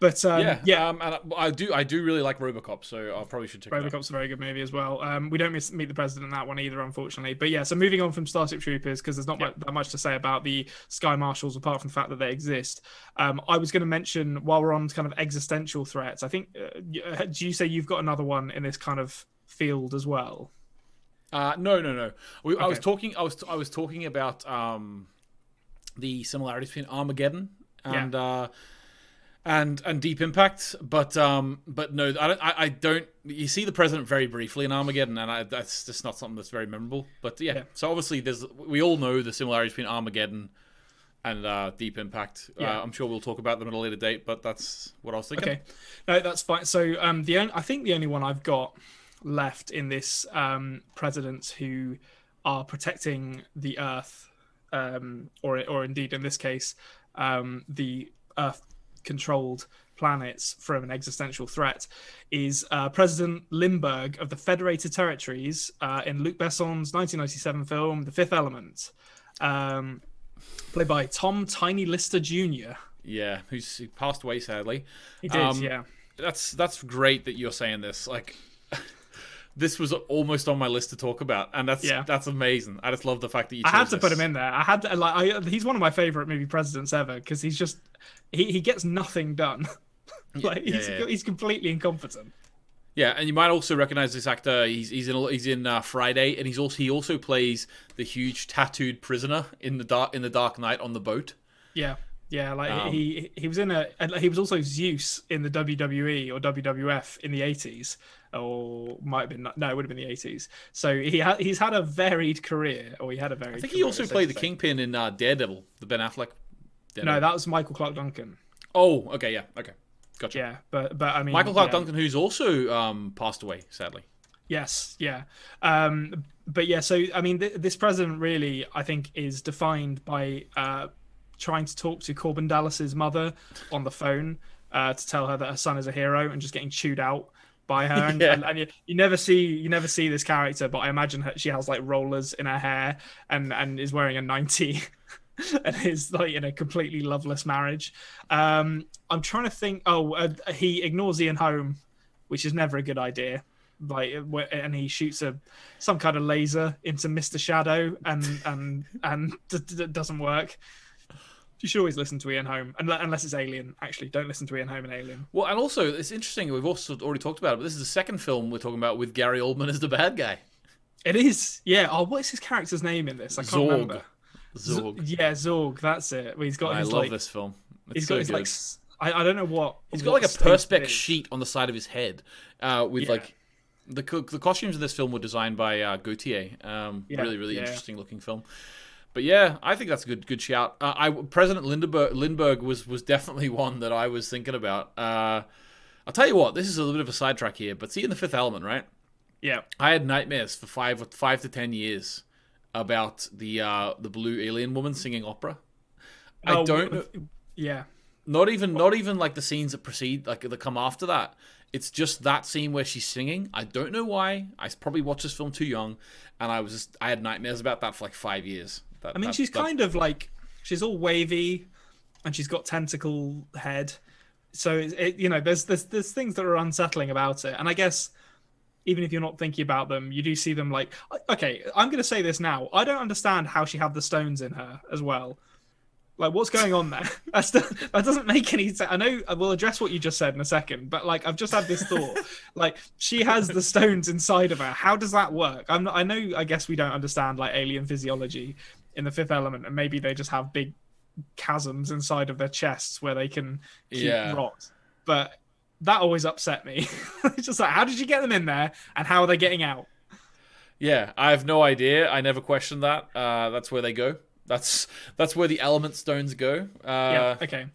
But um, yeah, yeah, Um, and I, I do. I do really like RoboCop, so I probably should check it out. Robocop's a very good movie as well. Um, we don't miss, meet the president in that one either, unfortunately. But yeah, so moving on from Starship Troopers because there's not Yeah. much, that much to say about the Sky Marshals apart from the fact that they exist. Um, I was going to mention while we're on kind of existential threats. I think uh, uh, do you say you've got another one in this kind of field as well? Uh, no, no, no. We, I was talking. I was. I was talking about um, the similarities between Armageddon and uh, and and Deep Impact, but um, but no, I don't. I, I don't. You see the president very briefly in Armageddon, and I, that's just not something that's very memorable. But yeah, Yeah. so obviously there's. We all know the similarities between Armageddon and uh, Deep Impact. Yeah. Uh, I'm sure we'll talk about them at a later date, but that's what I was thinking. Okay, no, that's fine. So um, the only, I think the only one I've got left in this um, presidents who are protecting the Earth, um, or or indeed in this case, um, the Earth-controlled planets from an existential threat, is uh, President Lindbergh of the Federated Territories uh, in Luc Besson's 1997 film *The Fifth Element*. Um, played by Tom Tiny Lister Jr. Yeah, who's who passed away sadly. He did, Um, yeah. that's that's great that you're saying this. Like, this was almost on my list to talk about, and that's Yeah. that's amazing. I just love the fact that you. I had to put him in there. I had to, like I, he's one of my favorite movie presidents ever because he's just he, he gets nothing done. like yeah, he's, yeah, yeah. he's completely incompetent. Yeah, and you might also recognize this actor. He's he's in he's in uh, Friday, and he's also he also plays the huge tattooed prisoner in the dark in the Dark Knight on the boat. Yeah, yeah. Like Um, he he was in a he was also Zeus in the WWE or WWF in the eighties, or might have been no, it would have been the eighties. So he ha- he's had a varied career, or he had a varied. I think he also played the. Kingpin in uh, Daredevil, the Ben Affleck. No, that was Michael Clarke Duncan. Oh, okay, yeah, okay, gotcha. Yeah, but but I mean Michael Clarke yeah. Duncan, who's also um, passed away, sadly. Yes, yeah. Um, but yeah, so I mean, th- this president really, I think, is defined by uh, trying to talk to Korben Dallas's mother on the phone uh, to tell her that her son is a hero and just getting chewed out by her. And, Yeah. and, and you, you never see you never see this character, but I imagine her, she has like rollers in her hair and and is wearing a ninety. and is like in a completely loveless marriage. Um, I'm trying to think. Oh, uh, he ignores Ian Holm, which is never a good idea. Like, uh, and he shoots a some kind of laser into Mister Shadow, and and and d- d- d- doesn't work. You should always listen to Ian Holm, unless it's Alien. Actually, don't listen to Ian Holm and Alien. Well, and also it's interesting. We've also already talked about it, but this is the second film we're talking about with Gary Oldman as the bad guy. It is, yeah. Oh, what is his character's name in this? I can't Zorg. remember. Z- Zorg. yeah, Zorg. That's it. He's got I his love like. this film. It's He's so got his good. like. I, I don't know what. He's got what like a perspex sheet on the side of his head, uh, with Yeah. like the co- the costumes of this film were designed by uh, Gaultier. Um, Yeah, really, really yeah. interesting looking film. But yeah, I think that's a good good shout. Uh, I President Lindbergh, Lindbergh was was definitely one that I was thinking about. Uh, I'll tell you what, this is a little bit of a sidetrack here, but see in the Fifth Element, right? Yeah. I had nightmares for five five to ten years about the uh, the blue alien woman singing opera. I Oh, don't. Yeah. Not even not even like the scenes that precede like that come after that. It's just that scene where she's singing. I don't know why. I probably watched this film too young, and I was just I had nightmares about that for like five years. That, I mean, that- she's that- kind of like she's all wavy, and she's got tentacle head. So it, it, you know, there's there's there's things that are unsettling about it, and I guess even if you're not thinking about them, you do see them like okay. I'm going to say this now. I don't understand how she had the stones in her as well. Like, what's going on there? That's the, that doesn't make any sense. I know we'll address what you just said in a second, but like, I've just had this thought. like, she has the stones inside of her. How does that work? I'm not, I know. I guess we don't understand like alien physiology in the Fifth Element, and maybe they just have big chasms inside of their chests where they can keep Yeah. rot. But that always upset me. it's just like, how did you get them in there, and how are they getting out? Yeah, I have no idea. I never questioned that. Uh, that's where they go. That's that's where the element stones go. Uh, yeah. Okay.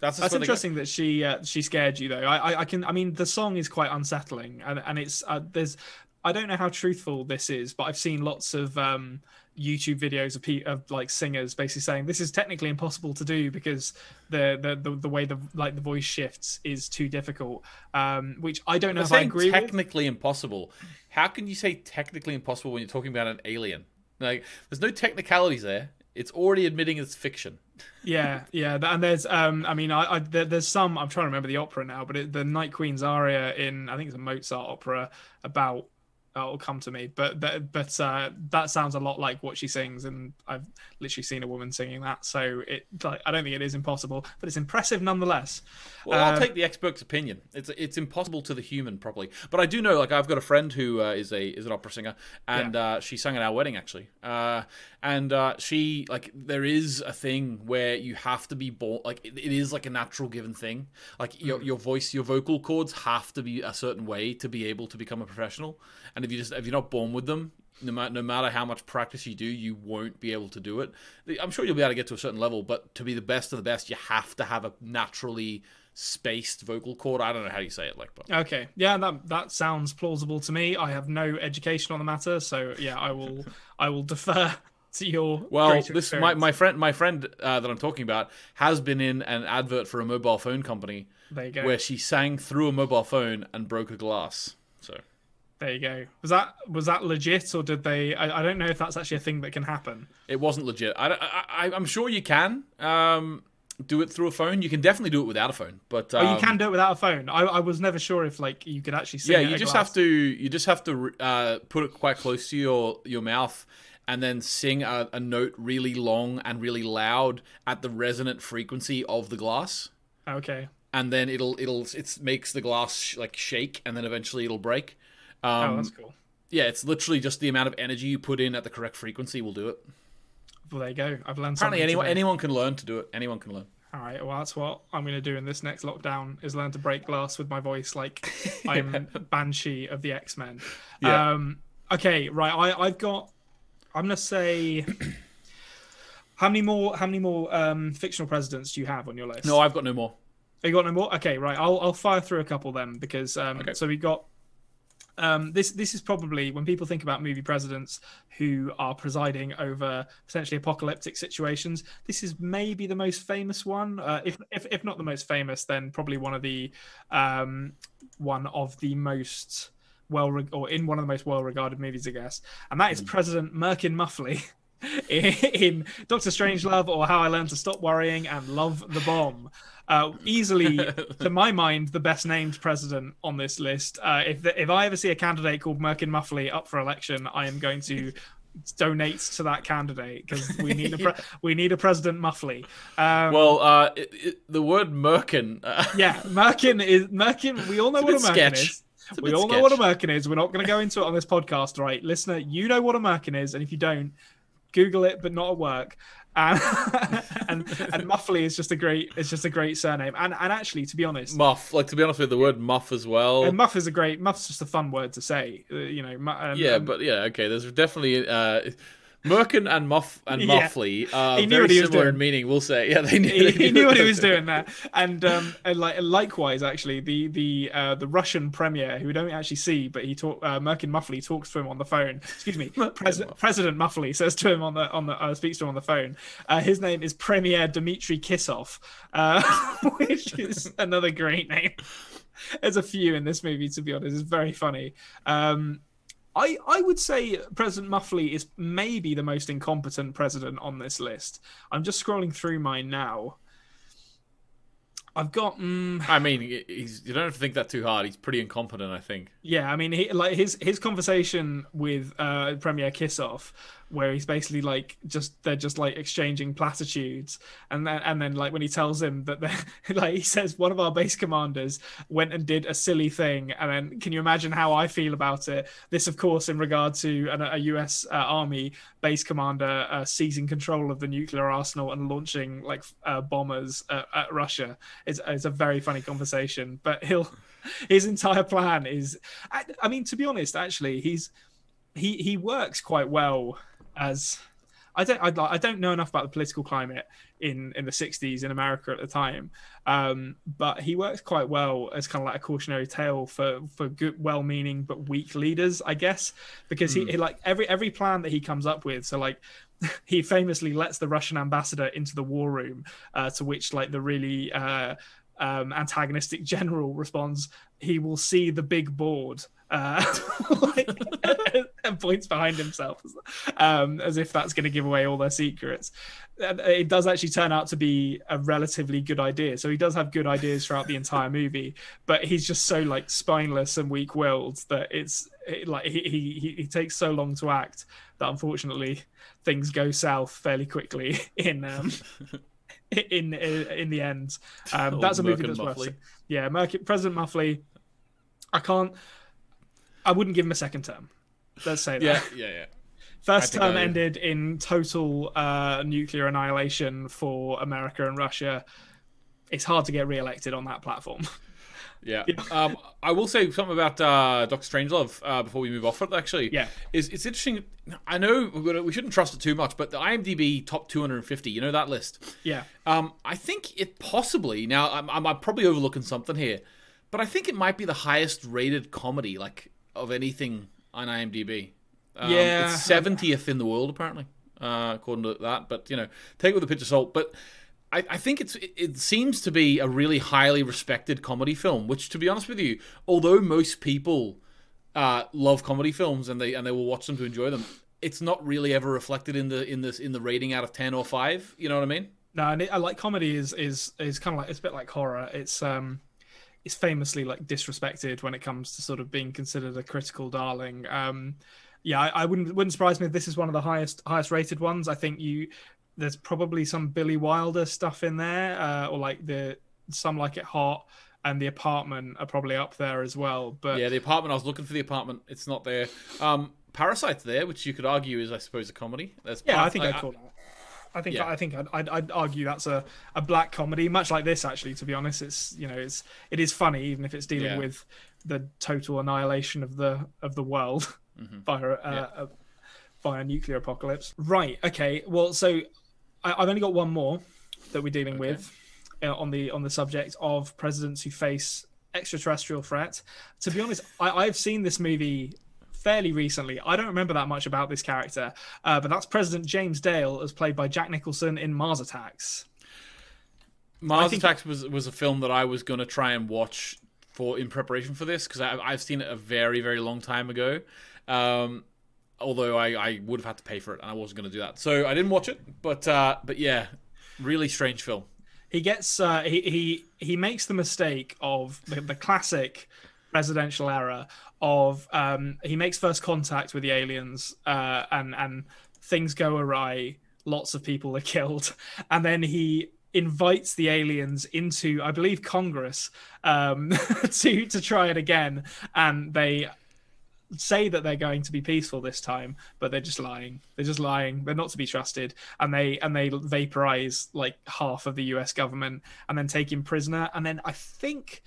that's, That's where they go. interesting that she uh, she scared you though. I, I I can I mean the song is quite unsettling and and it's uh, there's I don't know how truthful this is, but I've seen lots of um, YouTube videos of, pe- of like singers basically saying this is technically impossible to do because the the the, the way the like the voice shifts is too difficult. Um, which I don't know if I agree with. technically impossible. How can you say technically impossible when you're talking about an alien? Like, there's no technicalities there. It's already admitting it's fiction. Yeah, yeah, and there's, um, I mean, I, I there, there's some. I'm trying to remember the opera now, but it, the Night Queen's aria in, I think it's a Mozart opera about. It'll come to me, but that, but uh, that sounds a lot like what she sings, and I've literally seen a woman singing that. So it, like, I don't think it is impossible, but it's impressive nonetheless. Well, I'll Um, take the expert's opinion. It's it's impossible to the human properly, but I do know. Like I've got a friend who uh, is a is an opera singer, and uh, she sang at our wedding actually. And uh, she like there is a thing where you have to be born. Like it, it is like a natural given thing. Like your your voice, your vocal cords have to be a certain way to be able to become a professional. And if you just if you're not born with them, no matter no matter how much practice you do, you won't be able to do it. I'm sure you'll be able to get to a certain level, but to be the best of the best, you have to have a naturally spaced vocal cord. I don't know how you say it, like, but Okay, yeah, that that sounds plausible to me. I have no education on the matter, so yeah, I will I will defer to your well, this my, experience. my friend my friend uh, that I'm talking about has been in an advert for a mobile phone company there you go. where she sang through a mobile phone and broke a glass. So There you go. Was that was that legit, or did they? I, I don't know if that's actually a thing that can happen. it wasn't legit. I, I, I I'm sure you can. Um, do it through a phone. You can definitely do it without a phone, but um, oh, you can do it without a phone. I, I was never sure if like you could actually. Sing yeah you just glass. have to you just have to uh, put it quite close to your your mouth and then sing a, a note really long and really loud at the resonant frequency of the glass Okay. and then it'll it'll it makes the glass sh- like shake and then eventually it'll break Oh, um, that's cool. yeah it's literally just the amount of energy you put in at the correct frequency will do it Well, there you go. I've learned apparently something. anyone today. anyone can learn to do it anyone can learn All right. Well, that's what I'm going to do in this next lockdown is learn to break glass with my voice, like I'm Banshee of the X Men. Yeah. Um. Okay. Right. I I've got. I'm going to say. How many more? How many more um, fictional presidents do you have on your list? no i've got no more Oh, you got no more? Okay, right. I'll I'll fire through a couple then because um, Okay. so we got um, this this is probably when people think about movie presidents who are presiding over essentially apocalyptic situations. This is maybe the most famous one. Uh, if, if if not the most famous, then probably one of the um, one of the most well reg- or in one of the most well regarded movies, I guess, and that is President Merkin Muffley. In, in Doctor Strangelove or How I Learned to Stop Worrying and Love the Bomb. Uh, easily, to my mind, the best named president on this list. Uh, if the, if I ever see a candidate called Merkin Muffley up for election, I am going to donate to that candidate because we need a pre- we need a President Muffley. Um, well uh it, it, the word merkin uh, yeah, Merkin is Merkin. We all know what a Merkin sketch. is. We all know what a. Merkin is. We're not going to go into it on this podcast, right? Listener, you know what a Merkin is, and if you don't, Google it, but not at work. And and, and Muffley is just a great, it's just a great surname. And and actually, to be honest, muff like to be honest with you, the word muff as well and Muff is a great. Muff's just a fun word to say, uh, you know. Um, Yeah, um, but yeah, okay. There's definitely uh, Merkin and Muff and Yeah. Muffley are He knew very what he was similar in meaning. We'll say, yeah, they knew. he, he knew what he was doing there, and um, and like likewise, actually, the the uh, the Russian premier who we don't actually see, but he talk uh, Merkin Muffley talks to him on the phone. Excuse me, Pres- President Muffley says to him on the on the uh, speaks to him on the phone. Uh, his name is Premier Dmitry Kissoff, uh, which is another great name. There's a few in this movie, to be honest. It's very funny. Um, I, I would say President Muffley is maybe the most incompetent president on this list. I'm just scrolling through mine now. I've got mm, I mean, he's you don't have to think that too hard. He's pretty incompetent, I think. yeah, I mean he like his his conversation with uh Premier Kissoff where he's basically like just they're just like exchanging platitudes. And then and then like when he tells him that they like he says one of our base commanders went and did a silly thing. And then can you imagine how I feel about it? This of course in regard to an, a US uh, army base commander uh, seizing control of the nuclear arsenal and launching like uh, bombers at, at Russia. It's, it's a very funny conversation but he'll his entire plan is I, I mean to be honest actually he's he he works quite well as I don't I, I don't know enough about the political climate in in the 60s in America at the time. Um but he works quite well as kind of like a cautionary tale for for good well-meaning but weak leaders I guess. Because he, he like every every plan that he comes up with so like he famously lets the Russian ambassador into the war room uh, to which like the really uh um, antagonistic general responds, he will see the big board. Uh, like, and points behind himself um, as if that's going to give away all their secrets. And it does actually turn out to be a relatively good idea. So he does have good ideas throughout the entire movie, but he's just so like spineless and weak-willed that it's it, like he, he he takes so long to act that unfortunately things go south fairly quickly in um, in in the end. Um, that's a movie that's worth. Muffley. Yeah, President Muffley. I can't. I wouldn't give him a second term. Let's say that. Yeah, yeah, yeah. First term I- ended in total uh, nuclear annihilation for America and Russia. It's hard to get re-elected on that platform. Yeah. Um, I will say something about uh, Doctor Strangelove uh, before we move off it. Actually, Yeah. is it's interesting. I know we're gonna, we shouldn't trust it too much, but the IMDb top 250, you know that list. yeah, Um, I think it possibly now. I'm, I'm, I'm probably overlooking something here, but I think it might be the highest rated comedy like of anything on IMDb. Um, Yeah. 70th in the world apparently, uh, according to that. But you know, take it with a pinch of salt. But I, I think it's it, it seems to be a really highly respected comedy film. Which, to be honest with you, although most people uh, love comedy films and they and they will watch them to enjoy them, it's not really ever reflected in the in this in the rating out of 10 or 5. You know what I mean? no, and it, I like comedy is is is kind of like it's a bit like horror. It's um, it's famously like disrespected when it comes to sort of being considered a critical darling. Um, yeah, I, I wouldn't wouldn't surprise me if this is one of the highest highest rated ones. I think you there's probably some Billy Wilder stuff in there, uh, or like the some like it hot and the apartment are probably up there as well. But Yeah, the apartment. I was looking for the apartment. It's not there. Um, Parasite's there, which you could argue is, I suppose, a comedy. That's Yeah, I think I'd call that. I think Yeah. I think I'd, I'd, I'd argue that's a, a black comedy, much like this. Actually, to be honest, it's you know it's it is funny even if it's dealing Yeah. with the total annihilation of the of the world Mm-hmm. via uh, a, via nuclear apocalypse. Right. Okay. Well, so I, I've only got one more that we're dealing with uh, on the on the subject of presidents who face extraterrestrial threat. To be honest, I, I've seen this movie fairly recently. I don't remember that much about this character, uh, but that's President James Dale, as played by Jack Nicholson in Mars Attacks. Mars think- Attacks was was a film that I was going to try and watch for in preparation for this because I've seen it a very very long time ago. Um, although I, I would have had to pay for it and I wasn't going to do that, so I didn't watch it. But uh, but yeah, really strange film. He gets uh, he he he makes the mistake of the, the classic presidential error of um, he makes first contact with the aliens uh, and and things go awry. Lots of people are killed, and then he invites the aliens into, I believe, Congress um, to to try it again, and they say that they're going to be peaceful this time, but they're just lying. They're just lying. They're not to be trusted, and they and they vaporize like half of the U.S. government, and then take him prisoner. And then I think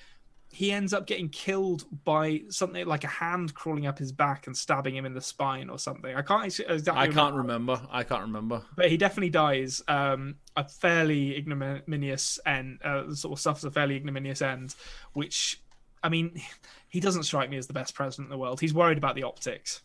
he ends up getting killed by something like a hand crawling up his back and stabbing him in the spine or something. I can't exactly. I can't remember. I can't remember. but he definitely dies um, a fairly ignominious end, uh, sort of suffers a fairly ignominious end, which, I mean, he doesn't strike me as the best president in the world. He's worried about the optics.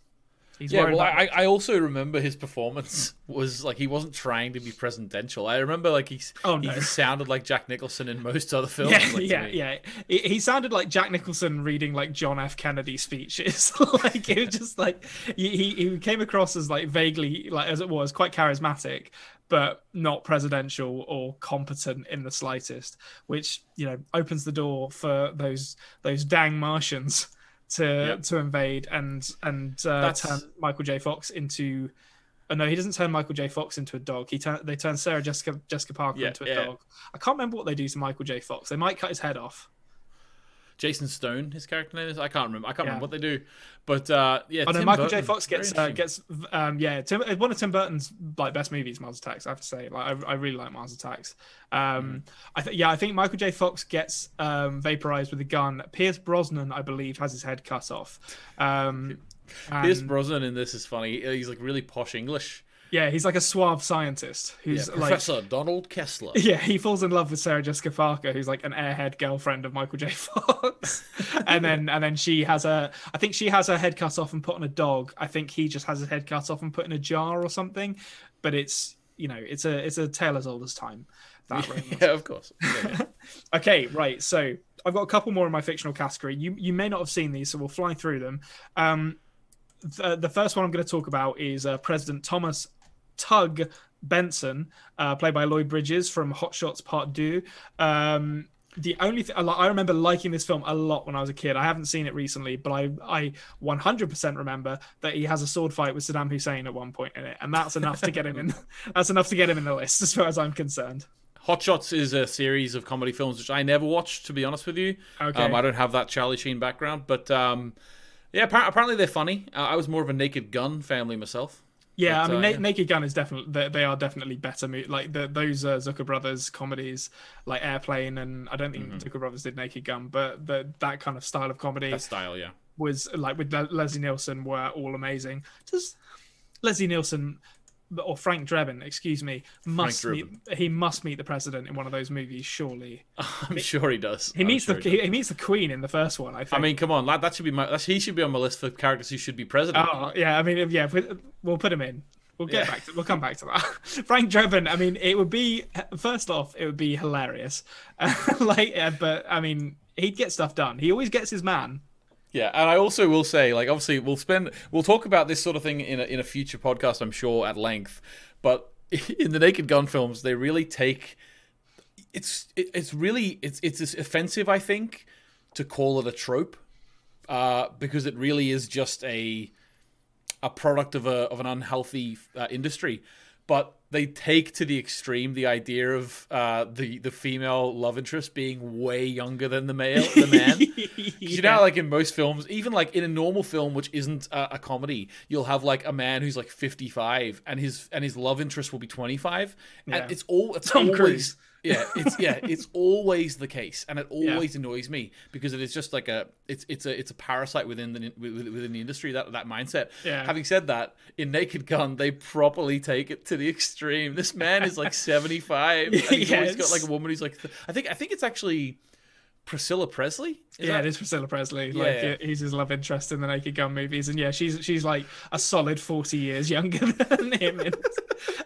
He's Yeah, well, about I, I also remember his performance was like he wasn't trying to be presidential. I remember like he Oh, he no. sounded like Jack Nicholson in most other films. yeah, like, yeah, yeah. He, he sounded like Jack Nicholson reading like John F. Kennedy speeches. like it was just like he, he he came across as like vaguely like as it was quite charismatic, but not presidential or competent in the slightest. Which you know opens the door for those those dang Martians to Yep. to invade and and uh, turn Michael J. Fox into. Oh, no, he doesn't turn Michael J. Fox into a dog. He turn they turn Sarah Jessica Jessica Parker Yeah, into a yeah. dog. I can't remember what they do to Michael J. Fox. They might cut his head off. Jason Stone, his character name is. I can't remember. I can't Yeah. remember what they do. But uh, yeah, no, Tim Michael J. Fox gets uh, gets um yeah Tim, one of Tim Burton's like best movies, Mars Attacks. I have to say, like I, I really like Mars Attacks. Um, Mm-hmm. I think yeah, I think Michael J. Fox gets um vaporized with a gun. Pierce Brosnan, I believe, has his head cut off. Um, Pierce and- Brosnan in this is funny. He's like really posh English. Yeah, he's like a suave scientist Yeah, like Professor Donald Kessler. Yeah, he falls in love with Sarah Jessica Parker, who's like an airhead girlfriend of Michael J. Fox, and then and then she has a, I think she has her head cut off and put on a dog. I think he just has his head cut off and put in a jar or something. But it's you know it's a it's a tale as old as time. That romance. yeah, of course. Yeah, yeah. Okay, right. So I've got a couple more in my fictional category. You you may not have seen these, so we'll fly through them. Um, the, the first one I'm going to talk about is uh, President Thomas Tug Benson, uh, played by Lloyd Bridges from Hot Shots Part Two. Um, the only thing I remember liking this film a lot when I was a kid. I haven't seen it recently, but I I 100% remember that he has a sword fight with Saddam Hussein at one point in it, and that's enough to get him in. That's enough to get him in the list, as far as I'm concerned. Hot Shots is a series of comedy films which I never watched, to be honest with you. Okay. Um, I don't have that Charlie Sheen background, but um, yeah, apparently they're funny. Uh, I was more of a Naked Gun family myself. Yeah, But, I mean, uh, yeah. Naked Gun is definitely they, they are definitely better. Mo- like the, those uh, Zucker brothers comedies, like Airplane, and I don't think Mm-hmm. Zucker brothers did Naked Gun, but the, that kind of style of comedy That style, yeah. was like with Le- Leslie Nielsen were all amazing. Does Leslie Nielsen or Frank Drebin, excuse me, must meet, he must meet the president in one of those movies. Surely I'm sure he does. he I'm meets sure the he he, meets the Queen in the first one. I think. I mean, come on, lad. That should be my. He should be on my list for characters who should be president. Oh yeah, I mean yeah, we- we'll put him in. We'll get Yeah. back to we'll come back to that. Frank Drebin, I mean, it would be first off, it would be hilarious. like, uh, but I mean, he'd get stuff done. He always gets his man. Yeah, and I also will say, like, obviously, we'll spend, we'll talk about this sort of thing in a, in a future podcast, I'm sure, at length. But in the Naked Gun films, they really take, it's, it's really, it's, it's offensive, I think, to call it a trope, uh, because it really is just a, a product of a of an unhealthy uh, industry. But they take to the extreme the idea of uh, the the female love interest being way younger than the male, the man. 'Cause You know, like in most films, even like in a normal film which isn't a, a comedy, you'll have like a man who's like fifty five, and his and his love interest will be twenty five, Yeah. and it's all it's Tom always Cruise. Yeah, it's yeah, it's always the case, and it always annoys me because it is just like a it's it's a it's a parasite within the within the industry that that mindset. Yeah. Having said that, in Naked Gun, they properly take it to the extreme. This man is like seventy five, and he's always got like a woman who's like I think I think it's actually Priscilla Presley. Is yeah, that- it is Priscilla Presley. Yeah, like yeah. he's his love interest in the Naked Gun movies, and yeah, she's she's like a solid forty years younger than him.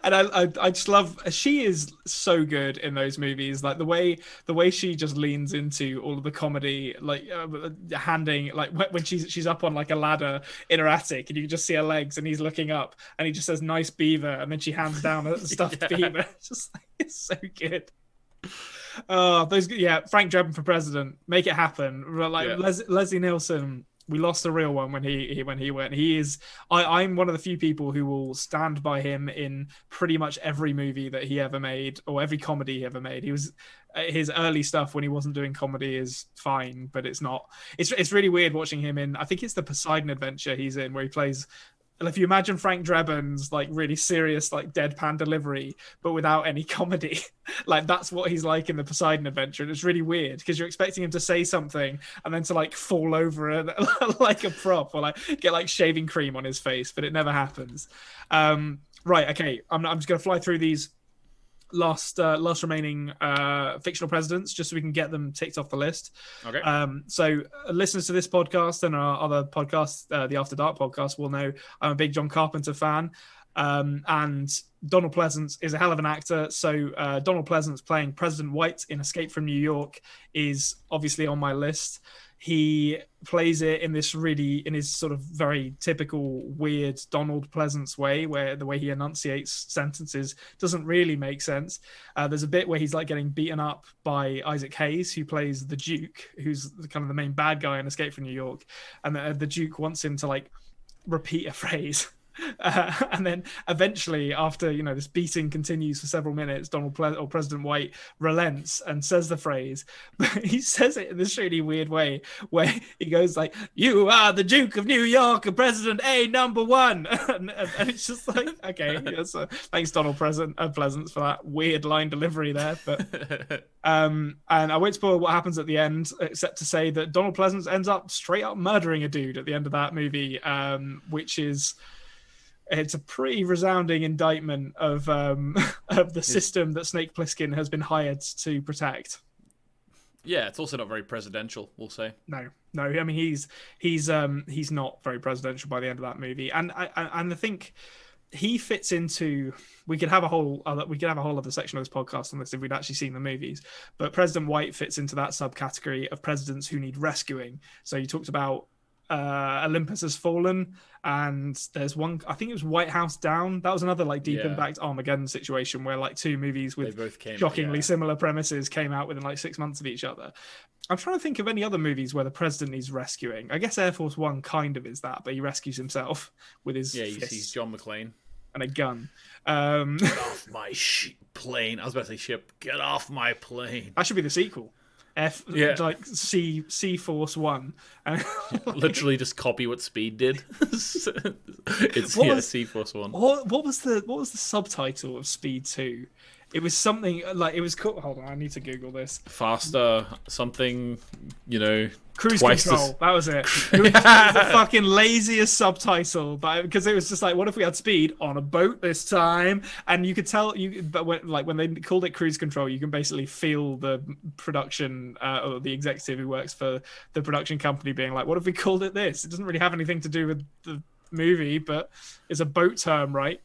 And, I, I I just love she is so good in those movies. Like the way the way she just leans into all of the comedy, like uh, handing like when when she's she's up on like a ladder in her attic, and you can just see her legs, and he's looking up, and he just says "nice beaver," and then she hands down a stuffed Yeah. beaver. It's just like, it's so good. Oh, those yeah, Frank Drebin for president, make it happen. Like Yeah. Les- Leslie Nielsen, we lost a real one when he, he when he went. He is I, I'm one of the few people who will stand by him in pretty much every movie that he ever made or every comedy he ever made. He was uh, his early stuff when he wasn't doing comedy is fine, but it's not. It's it's really weird watching him in. I think it's the Poseidon Adventure he's in where he plays if you imagine Frank Drebin's like really serious, like deadpan delivery, but without any comedy, like that's what he's like in the Poseidon Adventure, and it's really weird because you're expecting him to say something and then to like fall over it like a prop or like get like shaving cream on his face, but it never happens. Um, right, okay, I'm, I'm just gonna fly through these last uh, last remaining uh, fictional presidents just so we can get them ticked off the list. Okay. Um, so uh, listeners to this podcast and our other podcasts, uh, the After Dark podcast, will know I'm a big John Carpenter fan. Um, and Donald Pleasence is a hell of an actor. So uh, Donald Pleasence playing President White in Escape from New York is obviously on my list. He plays it in this really, in his sort of very typical weird Donald Pleasence way, where the way he enunciates sentences doesn't really make sense. Uh, there's a bit where he's like getting beaten up by Isaac Hayes, who plays the Duke, who's kind of the main bad guy in Escape from New York, and the, the Duke wants him to like repeat a phrase. Uh, and then eventually, after you know this beating continues for several minutes, Donald Ple- or President White relents and says the phrase, but he says it in this really weird way where he goes like, "You are the Duke of New York, and President A number one," and, and, and it's just like, okay, yes, uh, thanks Donald President uh, Pleasence for that weird line delivery there, but. Um, and I won't spoil what happens at the end, except to say that Donald Pleasence ends up straight up murdering a dude at the end of that movie, um, which is it's a pretty resounding indictment of um, of the system that Snake Plissken has been hired to protect. Yeah, it's also not very presidential. We'll say no, no. I mean, he's he's um he's not very presidential by the end of that movie, and I and I think he fits into. We could have a whole other we could have a whole other section of this podcast on this if we'd actually seen the movies. But President White fits into that subcategory of presidents who need rescuing. So you talked about uh, Olympus has fallen, and there's one. I think it was White House Down. That was another like deep Yeah. impact Armageddon situation where like two movies with both came. shockingly yeah. similar premises came out within like six months of each other. I'm trying to think of any other movies where the president needs rescuing. I guess Air Force One kind of is that, but he rescues himself with his Yeah, fists he's John McClane. and a gun. Um, Get off my sh- plane. I was about to say ship. Get off my plane. that should be the sequel. F Yeah. like C C Force One. And Literally just copy what Speed did. it's What yeah, was- C Force One. What, what was the what was the subtitle of Speed Two? It was something like it was called. Hold on, I need to Google this. Faster, something, you know. Cruise Control. s- That was it. It was, it was the fucking laziest subtitle, but because it was just like, what if we had speed on a boat this time? And you could tell you, but when like when they called it Cruise Control, you can basically feel the production uh, or the executive who works for the production company being like, what if we called it this? It doesn't really have anything to do with the movie, but it's a boat term, right?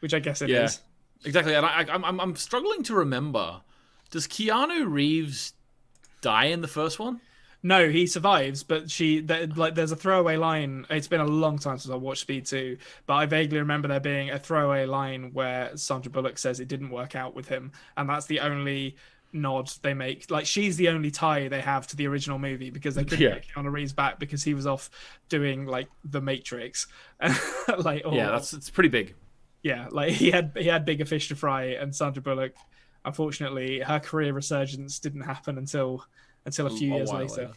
Which I guess it is. Exactly, and I, I, I'm- I'm struggling to remember. Does Keanu Reeves die in the first one? No, he survives, but she there, like there's a throwaway line. It's been a long time since I watched Speed 2, but I vaguely remember there being a throwaway line where Sandra Bullock says it didn't work out with him, and that's the only nod they make. Like she's the only tie they have to the original movie because they couldn't Yeah. get Keanu Reeves back because he was off doing like The Matrix, like or, Yeah, that's it's pretty big. Yeah, like he had he had bigger fish to fry, and Sandra Bullock, unfortunately, her career resurgence didn't happen until until a few A years while later.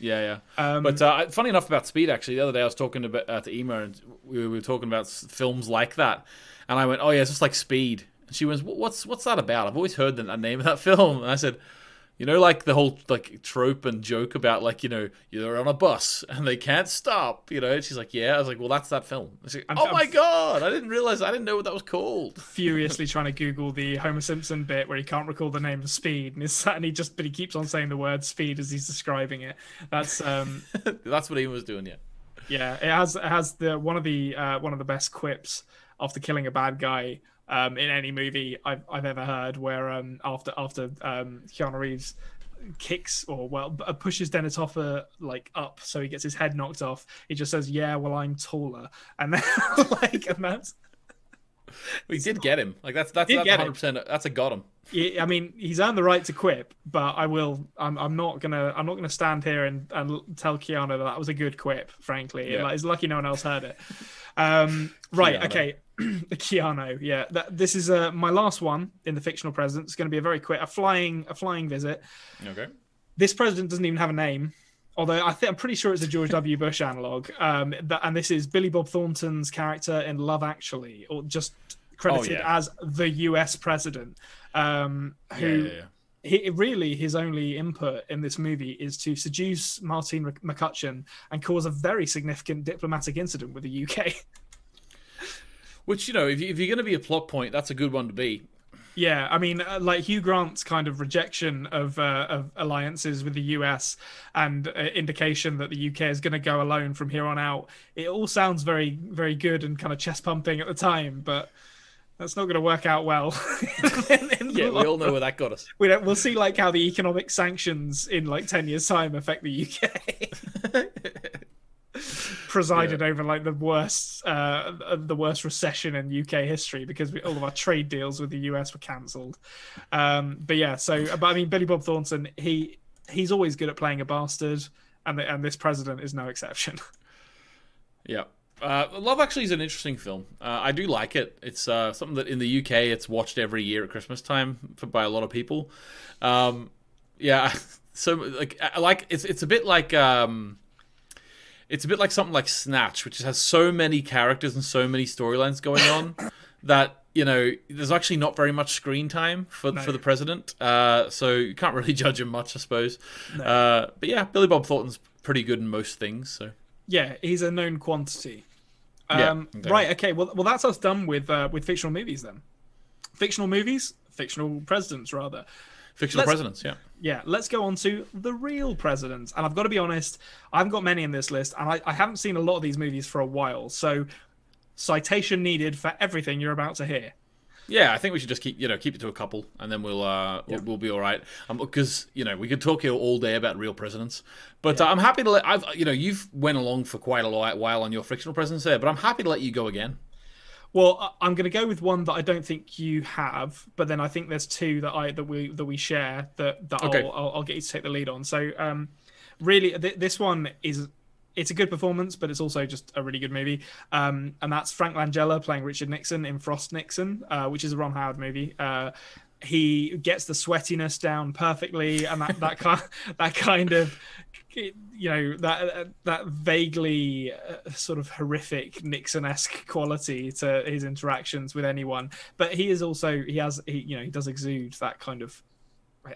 Yeah, yeah. Um, But uh, funny enough about Speed, actually, the other day I was talking about uh, to Ema, and we were talking about films like that, and I went, "Oh yeah, it's just like Speed." And she "Wh- "What's what's that about?" I've always heard the, the name of that film, and I said, "You know, like the whole like trope and joke about like you know you're on a bus and they can't stop." You know, and she's like, "Yeah." I was like, "Well, that's that film." Like, I'm- oh I'm- my god, I didn't realize, I didn't know what that was called. furiously trying to Google the Homer Simpson bit where he can't recall the name of Speed, and, it's, and he just but he keeps on saying the word Speed as he's describing it. That's um that's what he was doing. Yeah. yeah, it has it has the one of the uh, one of the best quips after killing a bad guy um, in any movie I've I've ever heard, where um after after um Keanu Reeves kicks or well pushes Dennis Hopper like up so he gets his head knocked off. He just says, "Yeah, well, I'm taller," and then like and that's We did get him. Like that's that's that's 100. percent That's a got him. Yeah, I mean, he's earned the right to quip, but I will. I'm. I'm not gonna. I'm not gonna stand here and, and tell Keanu that that was a good quip. Frankly, Yeah. like, it's lucky no one else heard it. Um, right. Keanu. Okay. Keanu. Yeah. That, this is uh, my last one in the fictional president. It's going to be a very quick, a flying, a flying visit. Okay. This president doesn't even have a name. Although I think I'm pretty sure it's a George W. Bush analog. Um, but, and this is Billy Bob Thornton's character in Love Actually, or just credited Oh, yeah. as the U.S. president. um, who Yeah, yeah, he really his only input in this movie is to seduce Martine Mc- McCutcheon and cause a very significant diplomatic incident with the UK. Which you know, if, you, if you're going to be a plot point, that's a good one to be. Yeah, I mean, uh, like Hugh Grant's kind of rejection of uh, of alliances with the US and uh, indication that the UK is going to go alone from here on out. It all sounds very, very good and kind of chest pumping at the time, but that's not going to work out well. in- in the Yeah, we all know where that got us. we don't, we'll see like how the economic sanctions in like 10 years time affect the uk presided over like the worst uh the worst recession in uk history because we, all of our trade deals with the us were cancelled um but yeah so but i mean billy bob thornton he he's always good at playing a bastard and the, and this president is no exception Yeah. Uh, Love Actually is an interesting film. Uh, I do like it. It's uh, something that in the UK it's watched every year at Christmas time for, by a lot of people. Um, yeah, so like like it's it's a bit like um, it's a bit like something like Snatch, which has so many characters and so many storylines going on that you know there's actually not very much screen time for for the president. Uh, so you can't really judge him much, I suppose. Uh, but yeah, Billy Bob Thornton's pretty good in most things. So yeah he's a known quantity Yeah, um exactly. right okay well well that's us done with uh with fictional movies then fictional movies fictional presidents rather fictional Let's- presidents, yeah. yeah, let's go on to the real presidents. And I've got to be honest, I haven't got many in this list, and I, I haven't seen a lot of these movies for a while. So, citation needed for everything you're about to hear. Yeah, I think we should just keep you know keep it to a couple, and then we'll uh we'll, we'll be all right. Um, because you know we could talk here all day about real presidents, but uh, I'm happy to let I've you know you've went along for quite a while on your fictional presidents there, but I'm happy to let you go again. Well, I'm going to go with one that I don't think you have, but then I think there's two that I that we that we share that that Okay. I'll, I'll I'll get you to take the lead on. So, um, really, th- this one is it's a good performance, but it's also just a really good movie. Um, and that's Frank Langella playing Richard Nixon in Frost Nixon, uh, which is a Ron Howard movie. Uh, he gets the sweatiness down perfectly, and that that kind that kind of you know that that vaguely uh, sort of horrific Nixon-esque quality to his interactions with anyone. But he is also he has he you know he does exude that kind of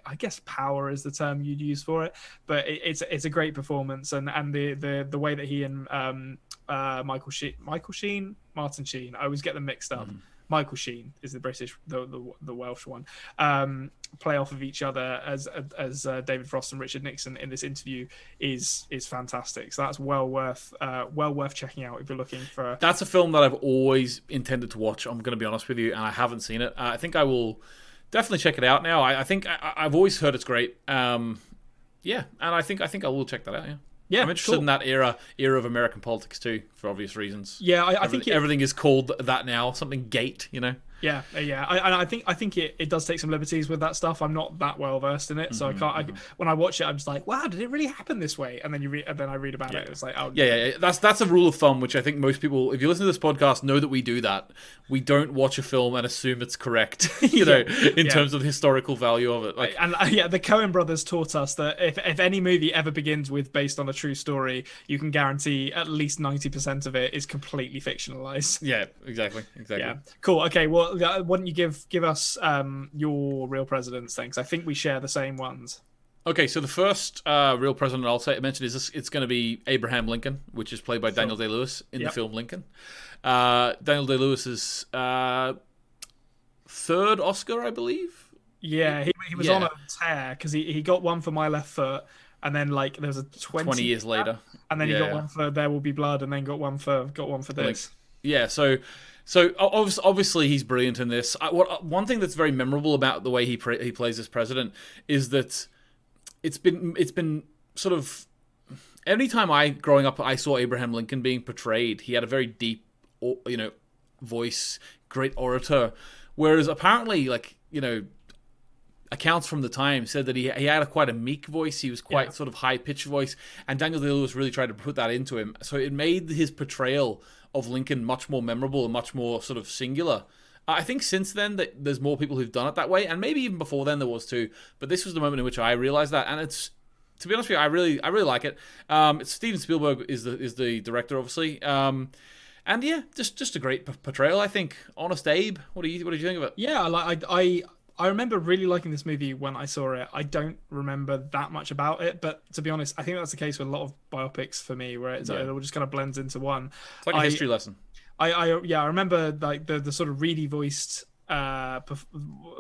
I guess power is the term you'd use for it, but it, it's it's a great performance, and and the the the way that he and um uh Michael Sheen Michael Sheen? Martin Sheen. I always get them mixed up. Michael Sheen is the British the the, the Welsh one. Um, play off of each other as as uh, David Frost and Richard Nixon in this interview is is fantastic. So that's well worth uh, well worth checking out if you're looking for. That's a film that I've always intended to watch. I'm going to be honest with you, and I haven't seen it. I think I will definitely check it out now. I, I think I, I've always heard it's great. Um, yeah, and I think I think I will check that out. Yeah. Yeah, I'm interested cool. in that era era of American politics too, for obvious reasons. Yeah, I, I Everything, think it, everything is called that now. Something gate, you know. Yeah, uh, yeah. I, and I think I think it, it does take some liberties with that stuff. I'm not that well versed in it, so I can't. I, when I watch it, I'm just like, wow, did it really happen this way? And then you read, and then I read about it. It's like, oh, Yeah, yeah, yeah. That's that's a rule of thumb, which I think most people, if you listen to this podcast, know that we do that. We don't watch a film and assume it's correct, you know, in yeah. terms of the historical value of it. Like, And uh, yeah, the Coen brothers taught us that if, if any movie ever begins with based on a true story, you can guarantee at least 90% of it is completely fictionalized. yeah, exactly, exactly. Yeah, cool. Okay, well, why don't you give give us um, your real presidents things? I think we share the same ones. Okay, so the first uh, real president I'll say mention is this, it's going to be Abraham Lincoln, which is played by Daniel Day Lewis in Yep. the film Lincoln. Uh, Daniel Day Lewis's uh, third Oscar, I believe. Yeah, he, he was Yeah. on a tear because he, he got one for my left foot, and then like there was a 20, 20 years later. and then he got one for There Will Be Blood, and then got one for got one for this. Yeah, so so obviously he's brilliant in this. One thing that's very memorable about the way he pre- he plays as president is that it's been it's been sort of any time I growing up I saw Abraham Lincoln being portrayed, he had a very deep, you know, voice, great orator. Whereas apparently, like you know, accounts from the time said that he he had a quite a meek voice. He was quite Yeah. sort of high pitched voice, and Daniel Day Lewis really tried to put that into him. So it made his portrayal of Lincoln much more memorable and much more sort of singular. I think since then that there's more people who've done it that way, and maybe even before then there was too. But this was the moment in which I realized that, and it's to be honest with you, I really I really like it. Um, it's Steven Spielberg is the is the director, obviously. Um, and yeah, just just a great p- portrayal. I think. Honest Abe, what do you what did you think of it? Yeah, I like I, I remember really liking this movie when I saw it. I don't remember that much about it, but to be honest, I think that's the case with a lot of biopics for me, where it's, Yeah. it all just kind of blends into one. It's like a I- history lesson. I, I yeah, I remember like the the sort of reedy voiced uh, perf-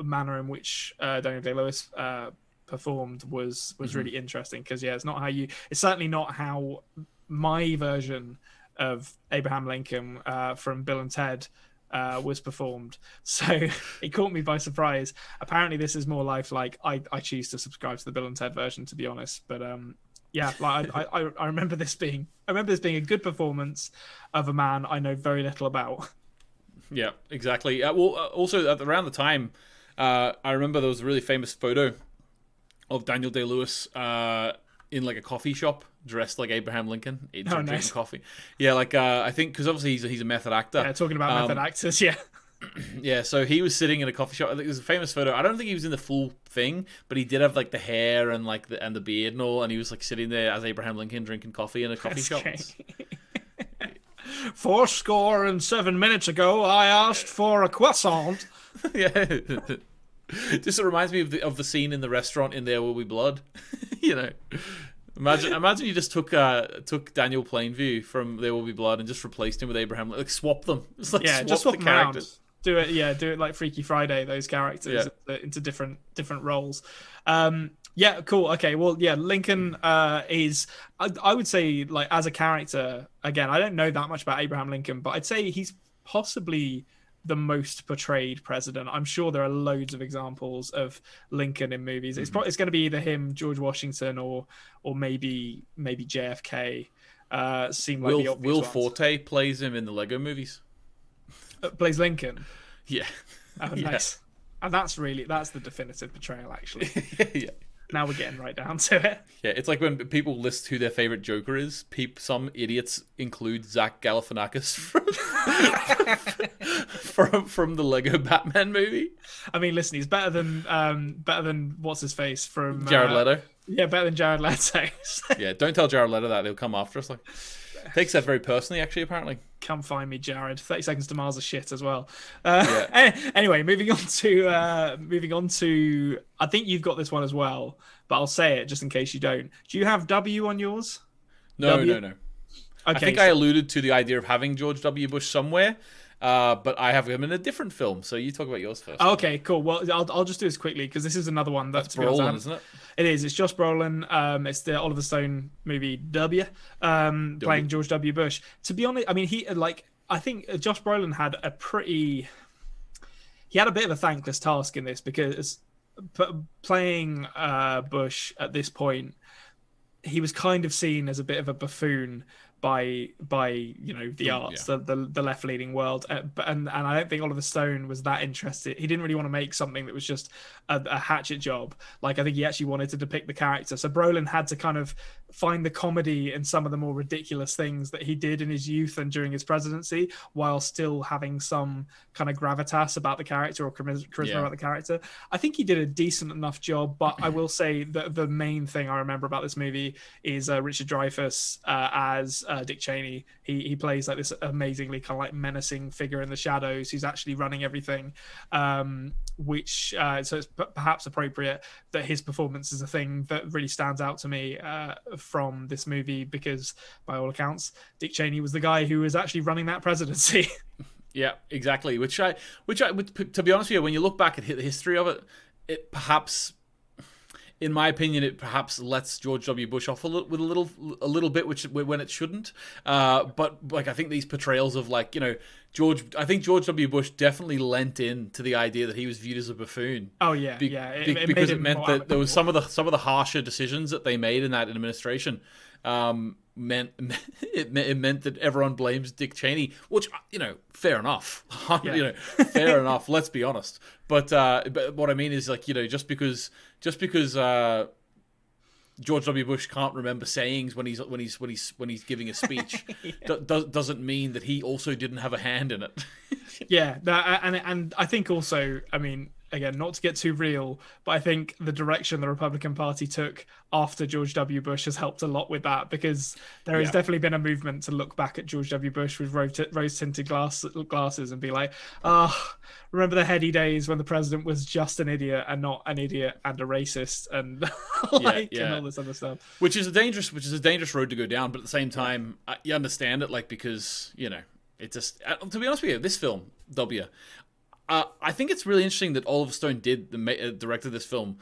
manner in which uh, Daniel Day Lewis uh, performed was was really interesting because yeah, it's not how you. It's certainly not how my version of Abraham Lincoln uh, from Bill and Ted. Uh, was performed, so it caught me by surprise. Apparently, this is more lifelike. I, I choose to subscribe to the Bill and Ted version, to be honest. But um, yeah, like I, I, I remember this being I remember this being a good performance of a man I know very little about. Yeah, exactly. Uh, well, uh, also around the time, uh, I remember there was a really famous photo of Daniel Day Lewis uh, in like a coffee shop, dressed like Abraham Lincoln, drinking nice. coffee. Yeah, like uh, I think because obviously he's a, he's a method actor. Yeah, talking about Um, method actors, yeah. Yeah, so he was sitting in a coffee shop. I think There's a famous photo. I don't think he was in the full thing, but he did have like the hair and like the and the beard and all, and he was like sitting there as Abraham Lincoln drinking coffee in a coffee That's shop. Four score and seven minutes ago, I asked for a croissant. yeah. Just it reminds me of the of the scene in the restaurant in There Will Be Blood. you know, imagine imagine you just took uh took Daniel Plainview from There Will Be Blood and just replaced him with Abraham. Like swap them. It's like Yeah, swap just swap the them around. characters. Do it, yeah, do it like Freaky Friday. Those characters into, into different different roles. Um, yeah, cool. Okay, well, yeah, Lincoln uh, is. I, I would say, like as a character, again, I don't know that much about Abraham Lincoln, but I'd say he's possibly the most portrayed president. I'm sure there are loads of examples of Lincoln in movies. It's probably it's going to be either him, George Washington, or or maybe maybe JFK. Uh, seem like the Will obvious Will ones. Forte plays him in the Lego movies. Uh, plays Lincoln. Yeah, Oh, Yeah. nice. And that's really that's the definitive portrayal. Actually, yeah. Now we're getting right down to it. Yeah, it's like when people list who their favorite Joker is. Peep, some idiots include Zach Galifianakis from, from from the Lego Batman movie. I mean, listen, he's better than um better than what's his face from Jared uh, Leto. Yeah, better than Jared Leto. Yeah, don't tell Jared Leto that; he'll come after us. Like, takes that very personally. Actually, apparently. Come find me, Jared. Thirty Seconds to Mars is shit as well. Uh, Yeah. anyway, moving on to uh moving on to. I think you've got this one as well, but I'll say it just in case you don't. Do you have W on yours? No, W? no, no. Okay, I think I alluded to the idea of having George W. Bush somewhere, uh, but I have him in a different film. So you talk about yours first. Okay, cool. Well, I'll, I'll just do this quickly because this is another one that's It's Brolin, isn't it? It is. It's Josh Brolin. Um, it's the Oliver Stone movie W, um, playing George W. Bush. To be honest, I mean, he like I think Josh Brolin had a pretty. He had a bit of a thankless task in this because p- playing uh, Bush at this point, he was kind of seen as a bit of a buffoon by by you know the arts, the, the the left leaning world, uh, but and and I don't think Oliver Stone was that interested. He didn't really want to make something that was just a, a hatchet job. Like I think he actually wanted to depict the character. So Brolin had to kind of find the comedy in some of the more ridiculous things that he did in his youth and during his presidency, while still having some kind of gravitas about the character or charisma, charisma Yeah. about the character. I think he did a decent enough job, but I will say that the main thing I remember about this movie is uh, Richard Dreyfuss uh, as uh, Dick Cheney. He he plays like this amazingly kind of like menacing figure in the shadows who's actually running everything. Um, which uh, so it's p- perhaps appropriate that his performance is a thing that really stands out to me uh, from this movie because by all accounts, Dick Cheney was the guy who was actually running that presidency. Yeah, exactly. Which I, which I, to be honest with you, when you look back at the history of it, it perhaps, in my opinion, it perhaps lets George W. Bush off a little, with a little, a little bit, which when it shouldn't. Uh, but like I think these portrayals of like you know George, I think George W. Bush definitely lent in to the idea that he was viewed as a buffoon. oh yeah, Be- yeah, be- made because it meant that there was some of the some of the harsher decisions that they made in that administration um, meant it, it meant that everyone blames Dick Cheney, which you know, fair enough, you know, fair enough. Let's be honest. But uh, but what I mean is like you know, just because just because. Uh, George W. Bush can't remember sayings when he's when he's when he's when he's giving a speech. do, do, doesn't mean that he also didn't have a hand in it. yeah that, and and i think also i mean again, not to get too real, but I think the direction the Republican Party took after George W. Bush has helped a lot with that because there has definitely been a movement to look back at George W. Bush with rose tinted glass glasses and be like, ah, remember the heady days when the president was just an idiot and not an idiot and a racist and like and yeah. all this other stuff. which is a dangerous which is a dangerous road to go down but at the same time you understand it like because you know it just uh, to be honest with you this film w uh, i think it's really interesting that oliver stone did the ma- uh, directed this film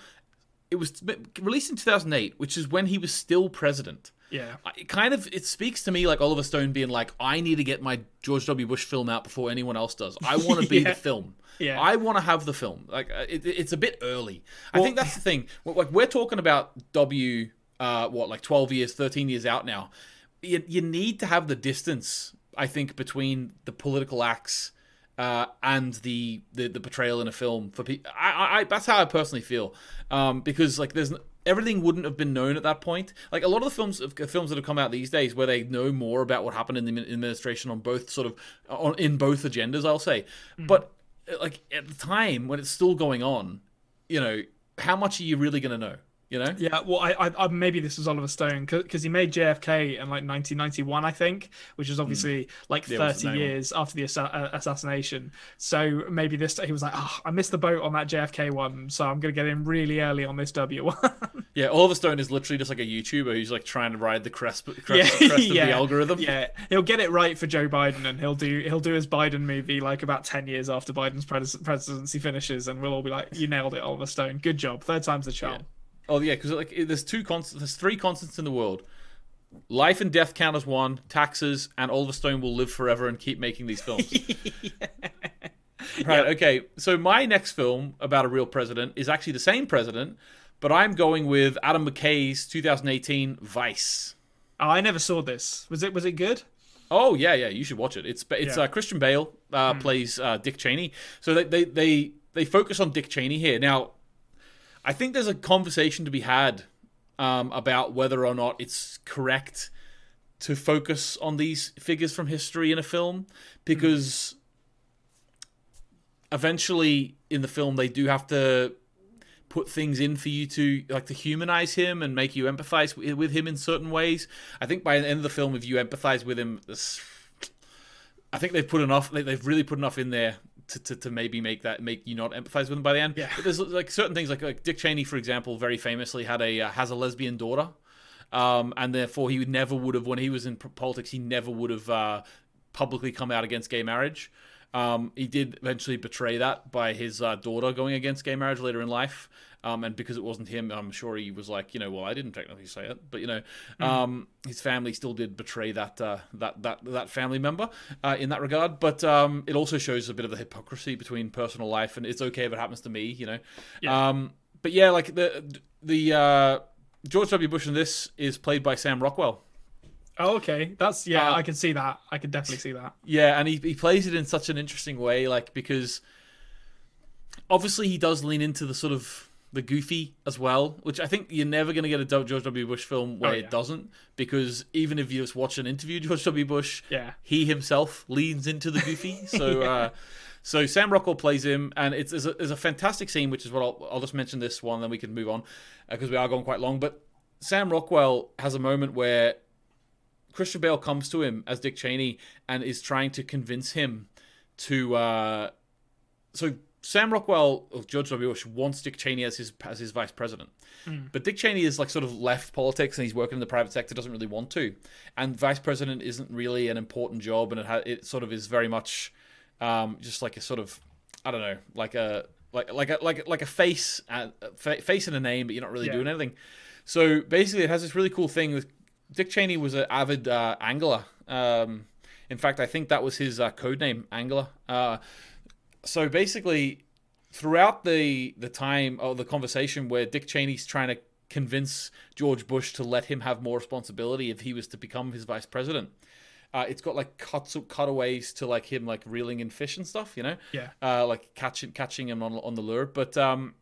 it was released in 2008 which is when he was still president Yeah. It kind of it speaks to me like Oliver Stone being like, I need to get my George W. Bush film out before anyone else does. I want to be Yeah. the film. Yeah. I want to have the film. Like uh, it, it's a bit early. I think that's the thing. Like we're talking about W, uh, what like twelve years, thirteen years out now. You, you need to have the distance. I think between the political acts. Uh, and the, the the portrayal in a film for people, I, I, that's how I personally feel, um, because like there's everything wouldn't have been known at that point. Like a lot of the films films that have come out these days, where they know more about what happened in the administration on both sort of on, in both agendas, I'll say. But uh, like at the time when it's still going on, you know, how much are you really going to know? You know? Yeah, well, I, I, I maybe this was Oliver Stone because he made JFK in like 1991, I think, which is obviously like Hmm. Yeah, it 30 the one. years after the assa- uh, assassination. So maybe this he was like, oh, I missed the boat on that JFK one, so I'm gonna get in really early on this W one. Yeah, Oliver Stone is literally just like a YouTuber who's like trying to ride the crest, crest, yeah, crest of yeah, the algorithm. Yeah, he'll get it right for Joe Biden, and he'll do he'll do his Biden movie like about 10 years after Biden's pres- presidency finishes, and we'll all be like, you nailed it, Oliver Stone, good job, third time's the charm. Oh yeah, because like there's two constants, there's three constants in the world. Life and death count as one, taxes, and Oliver Stone will live forever and keep making these films. Right. Okay. So my next film about a real president is actually the same president, but I'm going with Adam McKay's 2018 Vice. Oh, I never saw this. Was it was it good? Oh yeah, yeah. You should watch it. It's it's Yeah. uh, Christian Bale uh, plays uh, Dick Cheney. So they, they they they focus on Dick Cheney here. Now, I think there's a conversation to be had um, about whether or not it's correct to focus on these figures from history in a film because eventually in the film they do have to put things in for you to like to humanize him and make you empathize with him in certain ways. I think by the end of the film, if you empathize with him, I think they've put enough. They've really put enough in there to, to, to maybe make that make you not empathize with him by the end. Yeah. But there's like certain things like, like Dick Cheney, for example, very famously had a uh, has a lesbian daughter, um, and therefore he would never would have when he was in politics he never would have uh, publicly come out against gay marriage. Um, he did eventually betray that by his uh, daughter going against gay marriage later in life. Um, and because it wasn't him, I'm sure he was like, you know, well, I didn't technically say it, but you know, um, his family still did betray that uh, that that that family member uh, in that regard. But um, it also shows a bit of the hypocrisy between personal life and it's okay if it happens to me, you know. Yeah. Um, but yeah, like the the uh, George W. Bush in this is played by Sam Rockwell. Oh, okay. That's yeah. Uh, I can see that. I can definitely see that. Yeah, and he, he plays it in such an interesting way, like because obviously he does lean into the sort of the goofy as well, which I think you're never going to get a George W. Bush film where Oh, yeah. it doesn't, because even if you just watch an interview with George W. Bush, Yeah. he himself leans into the goofy. So, uh, so Sam Rockwell plays him, and it's there's a, there's a fantastic scene, which is what I'll, I'll just mention this one, then we can move on because we are going quite long. But Sam Rockwell has a moment where Christian Bale comes to him as Dick Cheney and is trying to convince him to. Uh, so Sam Rockwell of George W. Bush wants Dick Cheney as his as his vice president, but Dick Cheney is like sort of left politics and he's working in the private sector, doesn't really want to, and vice president isn't really an important job, and it ha- it sort of is very much um, just like a sort of I don't know like a like like a like like a face uh, fa- face and a name, but you're not really Yeah. doing anything. So basically, it has this really cool thing with Dick Cheney was an avid uh, angler. Um, in fact, I think that was his uh, code name, Angler. Uh, so basically, throughout the the time of the conversation where Dick Cheney's trying to convince George Bush to let him have more responsibility if he was to become his vice president, uh, it's got like cuts cutaways to like him like reeling in fish and stuff, you know, Yeah. uh, like catching catching him on on the lure. But um,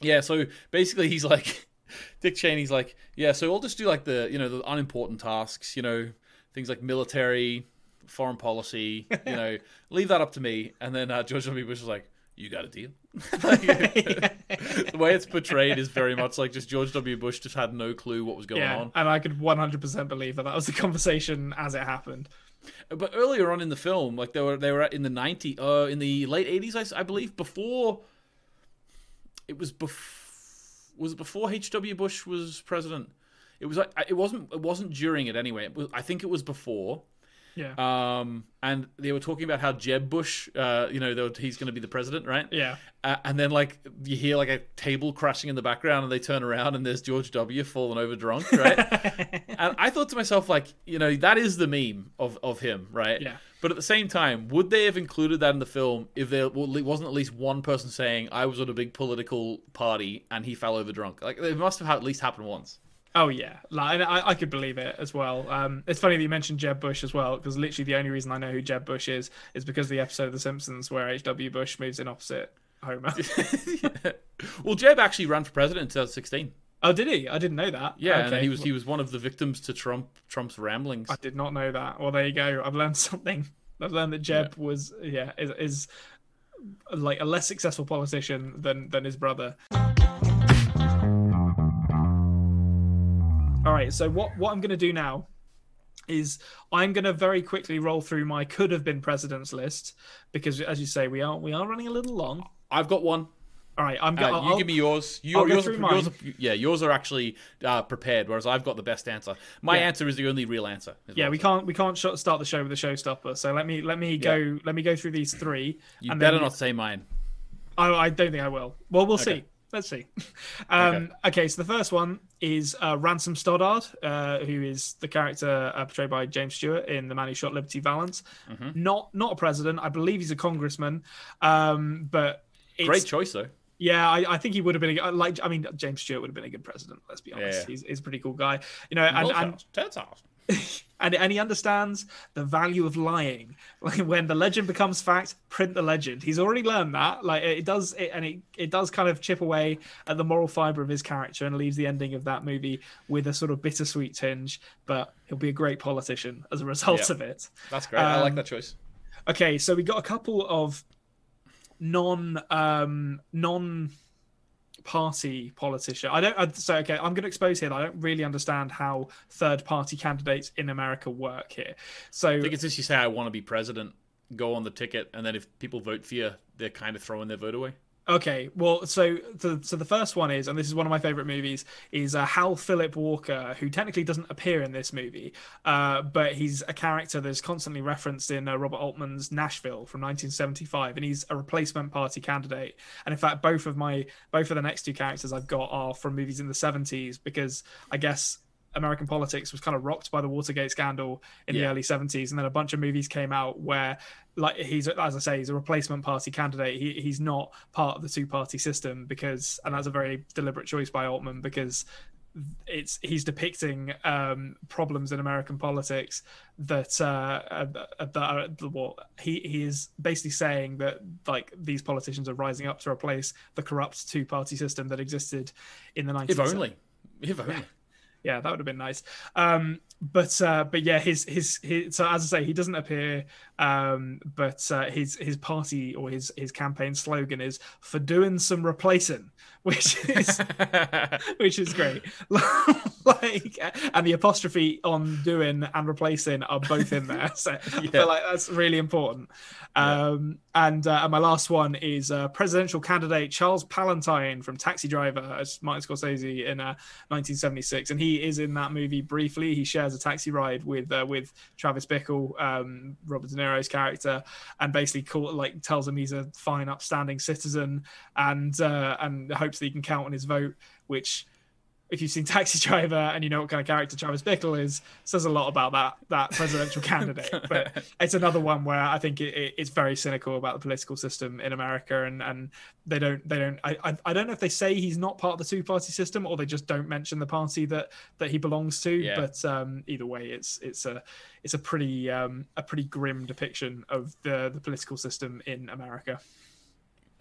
yeah, so basically he's like Dick Cheney's like, yeah, so we'll just do like the you know the unimportant tasks, you know, things like military, foreign policy, you know, leave that up to me. And then uh, George W. Bush was like, you got a deal. the way it's portrayed is very much like just George W. Bush just had no clue what was going yeah, on. and I could 100% believe that that was the conversation as it happened. But earlier on in the film, like they were they were in the 90 uh in the late 80s I, I believe before it was before was it before H.W. Bush was president? It was like it wasn't it wasn't during it anyway. It was, I think it was before. Yeah. Um, and they were talking about how Jeb Bush, uh, you know, were, he's going to be the president, right? Yeah. Uh, and then like you hear like a table crashing in the background, and they turn around and there's George W. falling over drunk, right? and I thought to myself, like, you know, that is the meme of of him, right? Yeah. But at the same time, would they have included that in the film if there wasn't at least one person saying I was at a big political party and he fell over drunk? Like, it must have at least happened once. Oh yeah, like I, I could believe it as well. Um, it's funny that you mentioned Jeb Bush as well, because literally the only reason I know who Jeb Bush is is because of the episode of The Simpsons where H. W. Bush moves in opposite Homer. Well, Jeb actually ran for president in 2016. oh, did he? I didn't know that. Yeah, okay. and he was he was one of the victims to Trump Trump's ramblings. I did not know that. Well, there you go. I've learned something. I've learned that Jeb was yeah is, is like a less successful politician than than his brother. All right, so what what I'm going to do now is I'm going to very quickly roll through my could have been presidents list because, as you say, we are we are running a little long. I've got one. All right, I'm Uh, going. you give me yours. You, I'll yours, are, yours are- yeah, yours are actually uh, prepared, whereas I've got the best answer. My Yeah. answer is the only real answer. Yeah, we can't we can't sh- start the show with a showstopper. So let me let me go let me go through these three. You and better then- not say mine. Oh, I don't think I will. Well, we'll Okay. see. Let's see. Um, okay. so the first one is uh, Ransom Stoddard, uh, who is the character uh, portrayed by James Stewart in The Man Who Shot Liberty Valance. Mm-hmm. Not not a president. I believe he's a congressman. Um, but it's, Great choice though. Yeah, I, I think he would have been a, like. I mean, James Stewart would have been a good president. Let's be honest. Yeah. He's, he's a pretty cool guy. You know, and, and Turns out. and and he understands the value of lying. Like when the legend becomes fact, print the legend. He's already learned that. Like it does, it, and it it does kind of chip away at the moral fiber of his character and leaves the ending of that movie with a sort of bittersweet tinge. But he'll be a great politician as a result Yeah. of it. That's great. I like Um, that choice. Okay, so we got a couple of non um non party politician. I don't I, so okay, I'm going to expose here I don't really understand how third party candidates in America work here. So I think it's just you say I want to be president, go on the ticket, and then if people vote for you, they're kind of throwing their vote away. Okay, well, so the so the first one is, and this is one of my favorite movies, is uh, Hal Philip Walker, who technically doesn't appear in this movie, uh, but he's a character that's constantly referenced in uh, Robert Altman's Nashville from 1975, and he's a replacement party candidate. And in fact, both of my both of the next two characters I've got are from movies in the 70s because I guess American politics was kind of rocked by the Watergate scandal in the early 70s, and then a bunch of movies came out where, like, he's as I say, he's a replacement party candidate. He he's not part of the two party system because, and that's a very deliberate choice by Altman because it's he's depicting um, problems in American politics that uh, uh, that are well, he he is basically saying that like these politicians are rising up to replace the corrupt two party system that existed in the 19th If only. If only. Yeah that would have been nice. Um but uh but yeah his his, his so as i say he doesn't appear um but uh, his his party or his his campaign slogan is for doing some replacing which is which is great like and the apostrophe on doing and replacing are both in there. So i Yeah. feel like that's really important. Um and uh, and my last one is uh, presidential candidate charles palantine from taxi driver as martin scorsese in uh, 1976 and he is in that movie briefly. He shares a taxi ride with uh, with travis bickle um robert de niro's character and basically call, like tells him he's a fine upstanding citizen and uh, and hopes that he can count on his vote which if you've seen Taxi Driver and you know what kind of character Travis Bickle is, says a lot about that that presidential candidate. But it's another one where I think it, it, it's very cynical about the political system in America, and and they don't they don't I, I don't know if they say he's not part of the two party system or they just don't mention the party that that he belongs to. Yeah. But um, either way, it's it's a it's a pretty um, a pretty grim depiction of the the political system in America.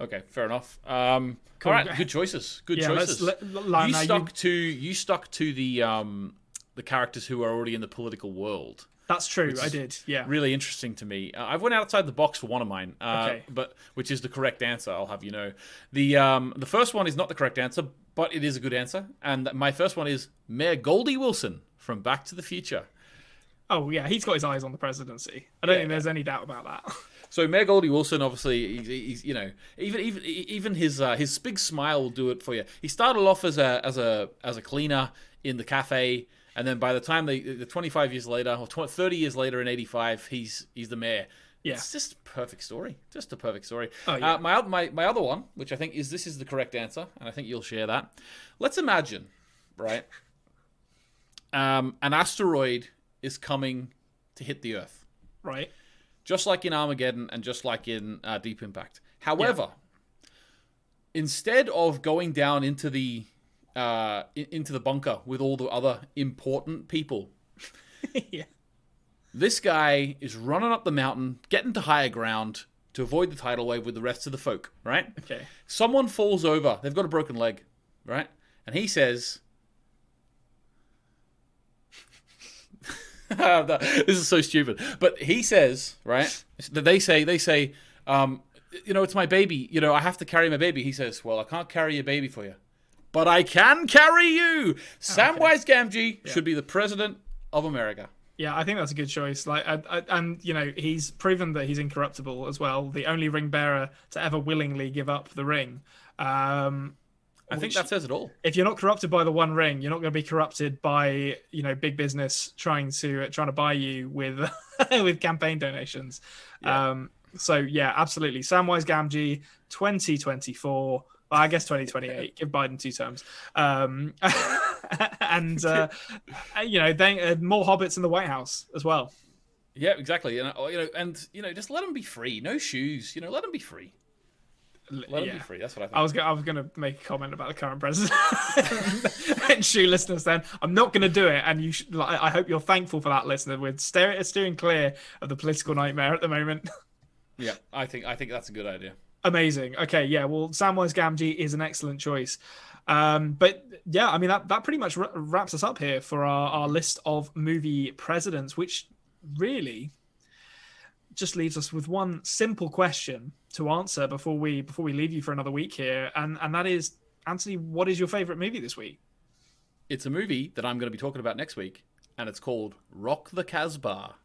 Okay, fair enough. Um, Cool. All right, good choices. Good Yeah, choices. let- let- you now you- stuck to you stuck to the um, the characters who are already in the political world. That's true. I did. Yeah. really interesting to me. Uh, I've went outside the box for one of mine, uh, Okay. but which is the correct answer. I'll have you know. The um, the first one is not the correct answer, but it is a good answer. And my first one is Mayor Goldie Wilson from Back to the Future. Oh yeah, he's got his eyes on the presidency. I don't Yeah. think there's any doubt about that. So Mayor Goldie Wilson, obviously, he's, he's you know even even even his uh, his big smile will do it for you. He started off as a as a as a cleaner in the cafe, and then by the time they the 25 years later or 20, 30 years later in 85, he's he's the mayor. Yeah. It's just a perfect story. Just a perfect story. Oh, yeah. uh, my, my my other one, which I think is this is the correct answer, and I think you'll share that. Let's imagine, right? Um, an asteroid is coming to hit the Earth right. Just like in Armageddon and just like in uh, Deep Impact. However, instead of going down into the uh, into the bunker with all the other important people, yeah. this guy is running up the mountain, getting to higher ground to avoid the tidal wave with the rest of the folk. Right? Okay. Someone falls over. They've got a broken leg. Right? And he says. this is so stupid. But he says, right? That they say, they say, um, you know, it's my baby. You know, I have to carry my baby. He says, well, I can't carry your baby for you, but I can carry you. Samwise Gamgee should be the president of America. Yeah, I think that's a good choice. Like, I, I, and you know, he's proven that he's incorruptible as well. The only ring bearer to ever willingly give up the ring. Um, I think that says it all. if you're not corrupted by the One Ring, you're not going to be corrupted by you know big business trying to trying to buy you with with campaign donations. Yeah. Um, so yeah, absolutely. Samwise Gamgee, 2024. Well, I guess 2028. Give Biden two terms. Um, and uh, you know, then uh, more hobbits in the White House as well. Yeah, exactly. And uh, you know, and you know, just let them be free. No shoes. You know, let them be free. Let yeah. be free. That's what I think. I was go- I was going to make a comment about the current president and shoe listeners. Then I'm not going to do it, and you should, like, I hope you're thankful for that, listener. We're steer- steering clear of the political nightmare at the moment. yeah, I think I think that's a good idea. Amazing. Okay, yeah. Well, Samwise Gamgee is an excellent choice. Um, but yeah, I mean that that pretty much wra- wraps us up here for our, our list of movie presidents, which really just leaves us with one simple question to answer before we before we leave you for another week here, and and that is, Anthony, what is your favorite movie this week? It's a movie that I'm going to be talking about next week, and it's called Rock the Casbah.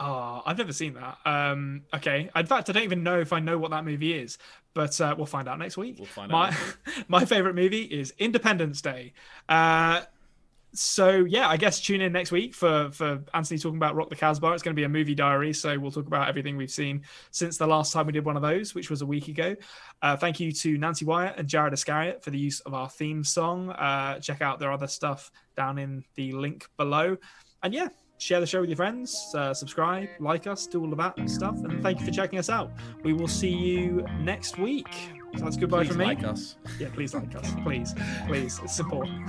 Ah, I've never seen that. Um, okay. In fact, I don't even know if I know what that movie is, but uh, we'll find out next week. We'll find my, out my favorite movie is Independence Day. Uh, so yeah, I guess tune in next week for for Anthony talking about Rock the Casbah. It's going to be a movie diary, so we'll talk about everything we've seen since the last time we did one of those, which was a week ago. Uh, thank you to Nancy Wyatt and Jared Iscariot for the use of our theme song. Uh, check out their other stuff down in the link below, and yeah. Share the show with your friends, uh, subscribe, like us, do all of that stuff, and thank you for checking us out. We will see you next week. So that's goodbye Please from me. like us. Yeah, please like us. Please, please. Important.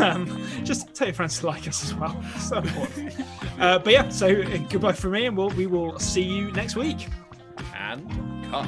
Um, just tell your friends to like us as well. So important. Uh, but yeah, so uh, goodbye from me, and we'll, we will see you next week. And cut.